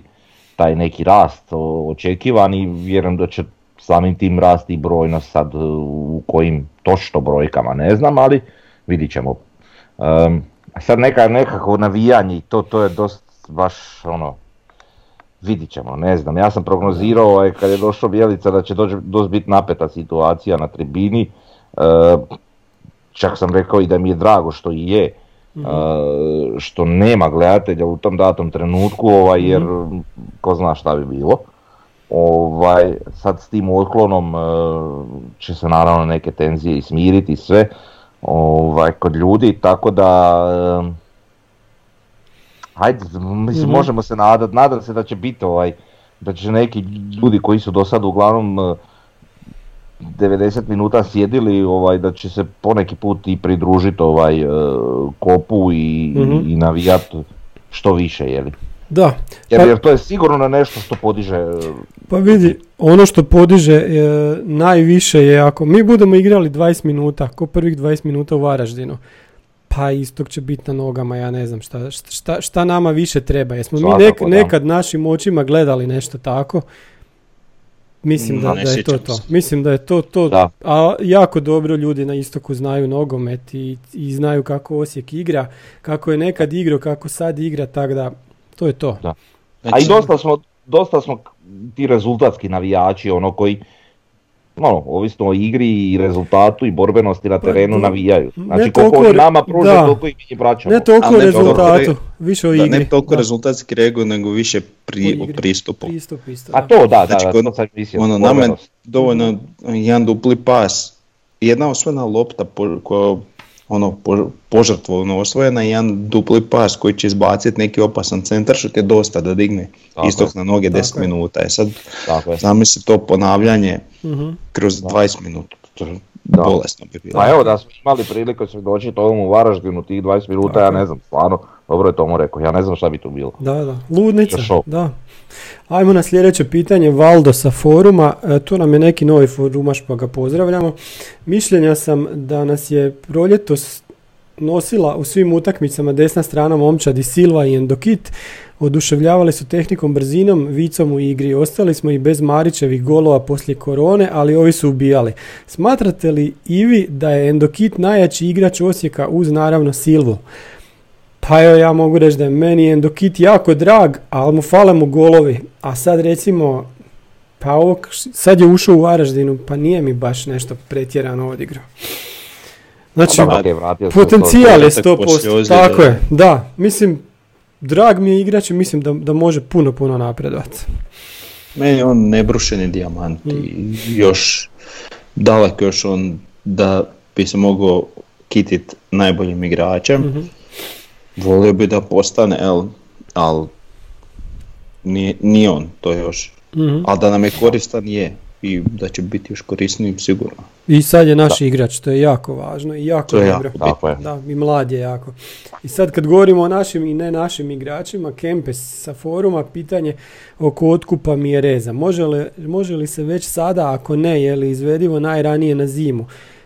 taj neki rast očekivani, vjerujem da će samim tim rasti i brojnost sad u kojim točno brojkama ne znam, ali vidit ćemo. Em, sad neka, nekako navijanje i to, to je dosta baš ono, vidit ćemo, ne znam. Ja sam prognozirao ovaj, kad je došao Bjelica da će doći dosta biti napeta situacija na tribini. E, čak sam rekao i da mi je drago što i je. e, što nema gledatelja u tom datom trenutku, ovaj, jer ko zna šta bi bilo. Ovaj, sad s tim otklonom e, će se naravno neke tenzije i smiriti sve ovaj, kod ljudi, tako da Hajde, mislim, Mhm. možemo se nadat, nadam se da će biti ovaj, da će neki ljudi koji su do sad uglavnom e, 90 minuta sjedili, ovaj, da će se poneki put i pridružiti ovaj, e, kopu i, Mhm. i navijat što više, jeli. Da, Jer, Pa- jer to je sigurno nešto što podiže e, Pa vidi, ono što podiže e, najviše je ako mi budemo igrali 20 minuta, ko prvih 20 minuta u Varaždinu, pa istog će biti na nogama, ja ne znam šta, šta, šta nama više treba. Jesmo mi nek- da. nekad našim očima gledali nešto tako? Mislim da, Ne da je to to. Mislim da je to to. Da. A jako dobro ljudi na istoku znaju nogomet i, i znaju kako Osijek igra, kako je nekad igrao, kako sad igra, tako da to je to. Da. A Znači, i dosta smo, dosta smo ti rezultatski navijači, ono koji, ono, ovisno o igri i rezultatu i borbenosti na Pa terenu navijaju. ne Znači toliko koliko re- nama pruže, da. toliko i mi vraćamo. Ne toliko o rezultatu, re- više o da, igri. ne toliko Da. rezultatski regu, nego više pri, O o pristupu. Pristup isto. A da. to da, da, Znači, da, kod- to sam mislio. Ono, nama je borbenost. dovoljno jedan dupli pas, jedna osvojena lopta po- koja ono, po- požrtvovno osvojena i jedan dupli pas koji će izbaciti neki opasan centar što je dosta da digne Tako istok na noge Tako 10 je. minuta. E sad, Tako je. zamisli to ponavljanje Mhm. kroz 20 minuta. To je Da. bolesno bi bilo. Pa evo da smo imali priliku svjedočiti ovom u Varaždinu tih 20 minuta, ja ne znam, stvarno, dobro je Tomo rekao, ja ne znam šta bi tu bilo. Da, da. Ludnica, da. Ajmo na sljedeće pitanje, Valdo sa foruma, e, tu nam je neki novi forumaš pa ga pozdravljamo. Mišljenja sam da nas je proljetos nosila u svim utakmicama desna strana momčadi Silva i Endokit, oduševljavali su tehnikom, brzinom, vicom u igri. Ostali smo i bez Marićevih golova poslije korone, ali ovi su ubijali. Smatrate li i vi da je Endokit najjači igrač Osijeka uz naravno Silvu? Pa evo ja mogu reći da je meni Endokit jako drag, ali mu fale mu golovi. A sad recimo, pa ovo, sad je ušao u Varaždinu, pa nije mi baš nešto pretjerano odigrao. Znači, potencijal je povratak poslije 100%, ozljede. tako je, da. Mislim, drag mi je igrač i mislim da, da može puno, puno napredovati. Meni je on nebrušeni dijamant i još daleko još on da bi se mogao kitit najboljim igračem. Mhm. Volio bi da postane, el, ali nije, nije on to još. Mhm. Ali da nam je koristan je i da će biti još korisniji sigurno. I sad je naš igrač, to je jako važno i jako To je dobro. jako Tako je. Da, i mlad je jako. I sad kad govorimo o našim i ne našim igračima, Kempes sa foruma, pitanje oko otkupa Mjereza. Može li, može li se već sada, ako ne, je li izvedivo najranije na zimu?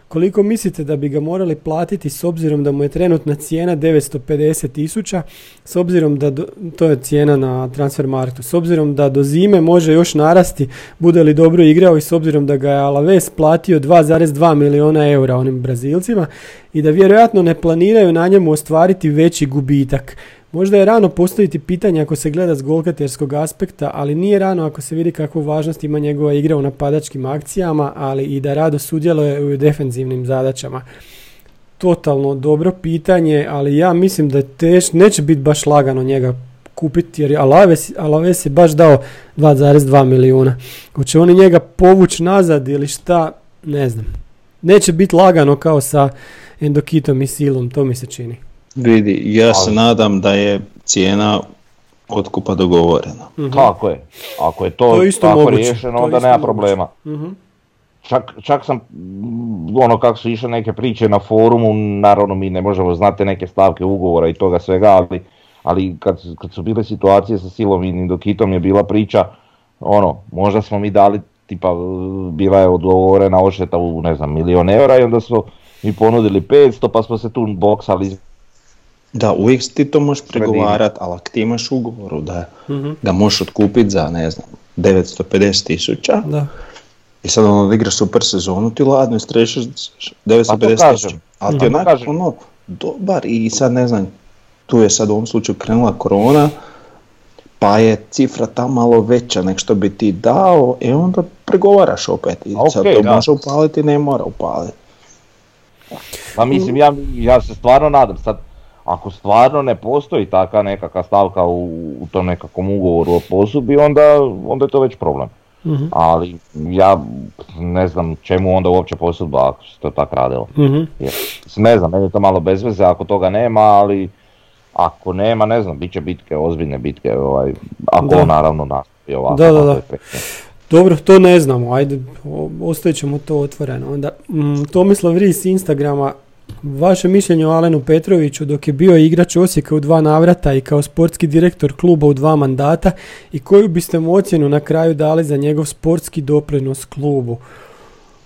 Koliko mislite da bi ga morali platiti s obzirom da mu je trenutna cijena 950 tisuća, s obzirom da, do- to je cijena na transfermarktu, s obzirom da do zime može još narasti, bude li dobro igrao i s obzirom da ga je Alaves platio 2,2 milijuna eura onim Brazilcima i da vjerojatno ne planiraju na njemu ostvariti veći gubitak. Možda je rano postaviti pitanje ako se gleda s golkaterskog aspekta, ali nije rano ako se vidi kakvu važnost ima njegova igra u napadačkim akcijama, ali i da rado sudjeluje u defenzivnim zadaćama. Totalno dobro pitanje, ali ja mislim da teš, neće biti baš lagano njega kupiti jer je Alaves, Alaves je baš dao 2,2 milijuna. Hoće oni njega povući nazad ili šta, ne znam. Neće biti lagano kao sa Endokitom i Silom, to mi se čini. Vidi, ja se nadam da je cijena otkupa dogovorena. Mhm. Tako je. Ako je to, To je isto tako moguće, riješeno, to onda isto nema moguće. problema. Mhm. Čak, čak sam, mm, ono kako su išle neke priče na forumu, naravno mi ne možemo znati neke stavke ugovora i toga svega, ali, ali kad, su- kad su bile situacije sa Silom i Nindokitom je bila priča, ono, možda smo mi dali, tipa, bila je odgovorena odšteta u, ne znam, milion eura i onda smo mi ponudili 500 pa smo se tu boksali. Da, uvijek ti to možeš pregovarat, ali ako ti imaš ugovoru da Mhm. ga možeš otkupiti za, ne znam, 950 tisuća Da. i sad on odigra super sezonu, ti ladno istrešiš 950 Pa tisuća. Ali Pa ti to onak ono, dobar i sad ne znam, tu je sad u ovom slučaju krenula korona, pa je cifra tamo malo veća nek što bi ti dao, e onda pregovaraš opet i sad to da. može upaliti, ne mora upaliti. Pa mislim, ja, ja se stvarno nadam, sad, ako stvarno ne postoji taka nekakva stavka u, u tom nekakvom ugovoru o posudbi, onda, onda je to već problem. Mhm. Ali ja ne znam čemu onda uopće posudba ako se to tako radilo. Mhm. Jer, ne znam, meni je to malo bez veze ako toga nema, ali ako nema, ne znam, bit će bitke, ozbiljne bitke, ovaj, ako Da. naravno nastavi. ovako. Da, da, da. Dobro, to ne znamo, ajde, ostavit ćemo to otvoreno. Onda, mm, Tomislav Ris Instagrama, vaše mišljenje o Alenu Petroviću dok je bio igrač Osijeka u dva navrata i kao sportski direktor kluba u dva mandata i koju biste mu ocjenu na kraju dali za njegov sportski doprinos klubu?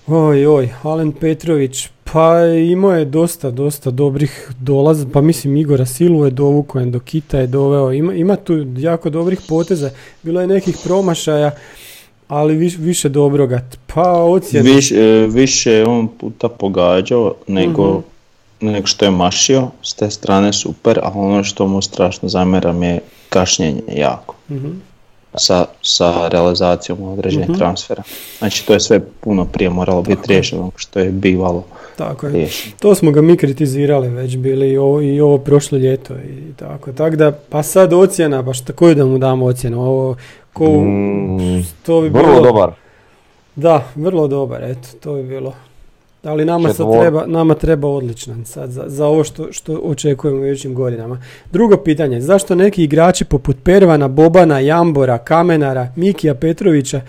Oj, oj, Alen Petrović, pa imao je dosta, dosta dobrih dolaza, pa mislim Igora Silu je dovukao, Endokita je doveo, ima, ima tu jako dobrih poteza, bilo je nekih promašaja, ali viš- više dobroga. Pa ocjena. Viš, e, više je on puta pogađao nego, Mhm. Nego što je mašio, s te strane super, a ono što mu strašno zamjeram je kašnjenje jako. Mhm. Sa, sa realizacijom određenih Mhm. transfera. Znači to je sve puno prije moralo biti riješeno što je bivalo Tako je. riješeno. To smo ga mi kritizirali već bili i ovo, i ovo prošlo ljeto i tako. Tako da, pa sad ocjena, baš tako da mu damo ocjenu. Ovo, ko, Mm, to bi vrlo bilo, dobar. Da, vrlo dobar, eto, to bi bilo. Ali nama sad treba, nama treba odličan sad za, za ovo što, što očekujemo u idućim godinama. Drugo pitanje, zašto neki igrači poput Pervana, Bobana, Jambora, Kamenara, Mikija Petrovića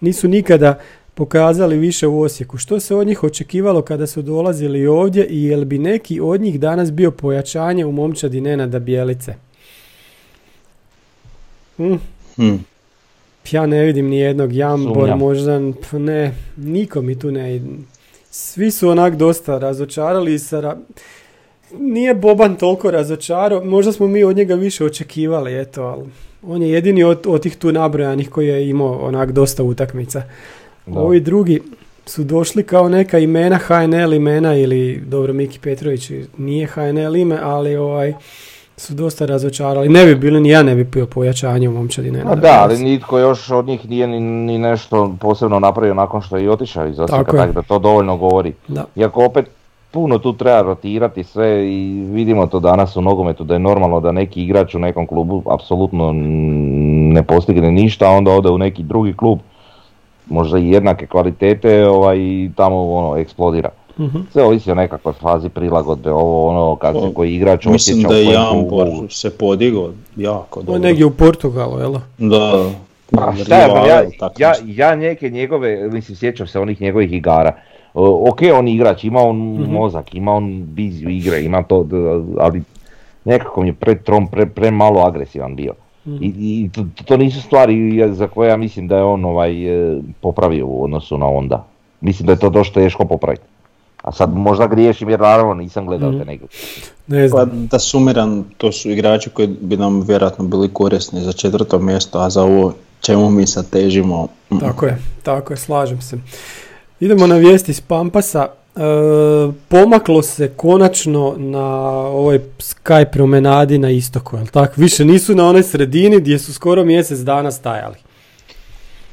nisu nikada pokazali više u Osijeku? Što se od njih očekivalo kada su dolazili ovdje i jel bi neki od njih danas bio pojačanje u momčadi Nenada Bijelice? Hm, Hm. ja ne vidim ni jednog Jambor, možda p- ne, niko mi tu ne. Svi su onak dosta razočarali i sa ra- Nije Boban toliko razočarao, možda smo mi od njega više očekivali, eto, ali on je jedini od, od tih tu nabrojanih koji je imao onak dosta utakmica. Da. Ovi drugi su došli kao neka imena, HNL imena ili, dobro, Miki Petrović nije HNL ime, ali ovaj, su dosta razočarali. Ne bi bili, ni ja ne bi bio pojačanje u momčadi. A da, ali nitko još od njih nije ni, ni nešto posebno napravio nakon što je i otišao iz Osijeka, Tako da to dovoljno govori. Da. Iako opet puno tu treba rotirati sve i vidimo to danas u nogometu da je normalno da neki igrač u nekom klubu apsolutno ne postigne ništa, a onda ode u neki drugi klub možda i jednake kvalitete ovaj, tamo ono eksplodira. Mhm. Sve ovisi o nekakvoj fazi prilagodbe, ovo ono kad se koji igrač Mislim osjeća da u je se podigao jako On dobro. je negdje u Portugalu, jel? Da, Pa šta ja, ja, ja, neke njegove, mislim sjećam se onih njegovih igara. Ok, on je igrač, ima on mozak, ima on viziju igre, ima to, ali nekako mi je pre trom, pre, premalo agresivan bio. I, i to, to nisu stvari za koje ja mislim da je on ovaj, e, popravio u odnosu na onda. Mislim da je to dosta teško popraviti. A sad možda griješim jer naravno nisam gledao te neke. Ne Pa znam. da sumiram, to su igrači koji bi nam vjerojatno bili korisni za četvrto mjesto, a za ovo čemu mi sad težimo, mm, Tako je, tako je, slažem se. Idemo na vijesti iz Pampasa. E, pomaklo se konačno na ovoj Sky promenadi na istoku, jel tako? Više nisu na onoj sredini gdje su skoro mjesec dana stajali.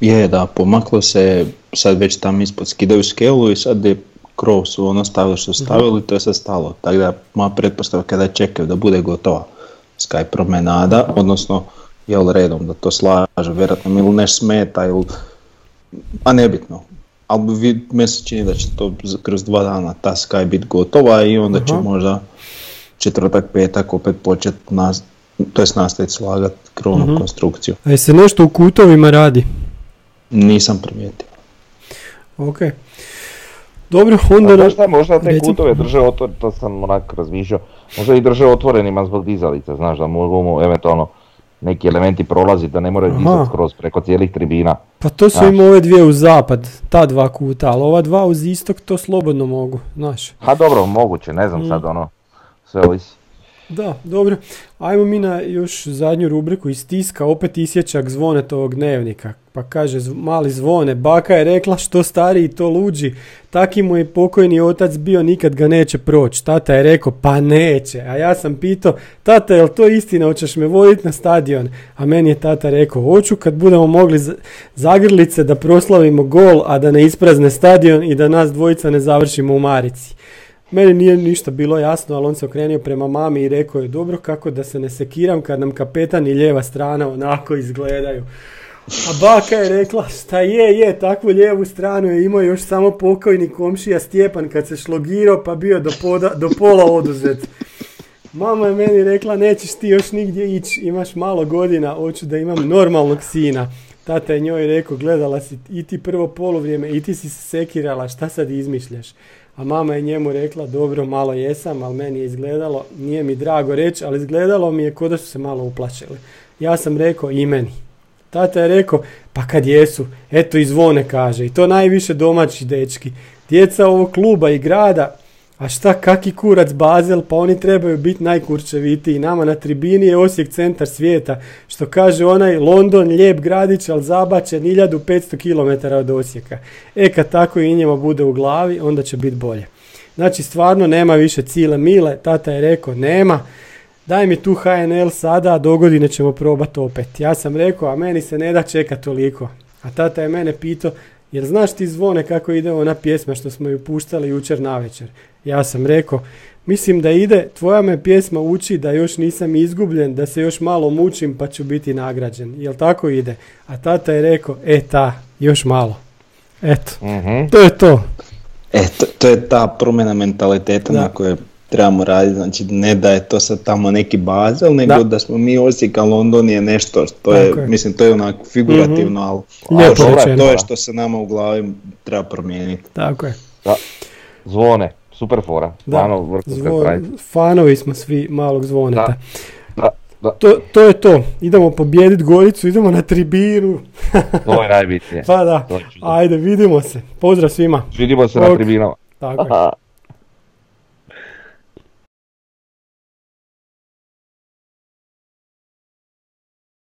je da pomaklo se, sad već tam ispod skidaju skelu i sad je krov su ono stavili što su stavili, to je sad stalo. Tako da moja pretpostavka je da čekaju da bude gotova Sky promenada, odnosno jel redom da to slaže, vjerojatno ili ne smeta ili, a nebitno. Ali vi, meni se čini da će to kroz dva dana ta Sky biti gotova i onda će Aha. možda četvrtak, petak opet početi nas, to jest nastaviti slagati krovnu konstrukciju. A je se nešto u kutovima radi? Nisam primijetio. Ok. Dobro, onda... Znaš šta, možda te kutove drže otvorenima, to sam onak razmišljao, možda ih drže otvorenima zbog dizalica, znaš da mogu mu eventualno neki elementi prolaziti da ne moraju dizati skroz preko cijelih tribina. Pa to su Znaš. im ove dvije u zapad, ta dva kuta, ali ova dva uz istok to slobodno mogu, znaš. Ha dobro, moguće, ne znam sad ono, sve ovisi. Da, dobro. Ajmo mi na još zadnju rubriku iz tiska, opet isječak zvonetovog dnevnika. Pa kaže, mali zvone, baka je rekla što stariji to luđi, taki mu je pokojni otac bio, nikad ga neće proći. Tata je rekao, pa neće. A ja sam pitao, tata, jel to istina, hoćeš me voditi na stadion? A meni je tata rekao, hoću kad budemo mogli zagrlice da proslavimo gol, a da ne isprazne stadion i da nas dvojica ne završimo u Marici. Meni nije ništa bilo jasno, ali on se okrenio prema mami i rekao je dobro kako da se ne sekiram kad nam kapetan i lijeva strana onako izgledaju. A baka je rekla šta je, je, takvu lijevu stranu je imao još samo pokojni komšija Stjepan kad se šlogirao pa bio do, poda, do pola oduzet. Mama je meni rekla nećeš ti još nigdje ići, imaš malo godina, hoću da imam normalnog sina. Tata je njoj rekao, gledala si i ti prvo poluvrijeme i ti si se sekirala, šta sad izmišljaš? A mama je njemu rekla, dobro, malo jesam, ali meni je izgledalo, nije mi drago reći, ali izgledalo mi je k'o da su se malo uplašili. Ja sam rekao, i meni. Tata je rekao, pa kad jesu, eto i zvone kaže, i to najviše domaći dečki. Djeca ovog kluba i grada, a šta, kaki kurac Bazel, pa oni trebaju biti najkurčevitiji. Nama na tribini je Osijek centar svijeta. Što kaže onaj London, lijep gradić, ali zabačen 1500 km od Osijeka. E kad tako i njima bude u glavi, onda će biti bolje. Znači stvarno nema više cile mile, tata je rekao nema. Daj mi tu HNL sada, a do godine ćemo probati opet. Ja sam rekao, a meni se ne da čekat toliko. A tata je mene pitao, jer znaš ti zvone kako ide ona pjesma što smo ju puštali jučer navečer? Ja sam rekao, mislim da ide, tvoja me pjesma uči da još nisam izgubljen, da se još malo mučim pa ću biti nagrađen. Jel tako ide? A tata je rekao, e ta, još malo. Eto, Mhm. to je to. E, to, to je ta promjena mentaliteta Da. na kojoj trebamo raditi, znači ne da je to sad tamo neki bazel, nego Da. da, smo mi Osijek, a London je nešto, to je, je. Mislim, to je onak figurativno, ali, Lijepo ali to, rečeno. to je što se nama u glavi treba promijeniti. Tako je. Da. Zvone, super fora. Da, Zvon- fanovi smo svi malog zvoneta. Da. Da, da, To, to je to. Idemo pobijediti Goricu, idemo na tribinu. to je najbitnije. Pa da, ajde vidimo se. Pozdrav svima. Vidimo se na Ok. tribinama. Tako je.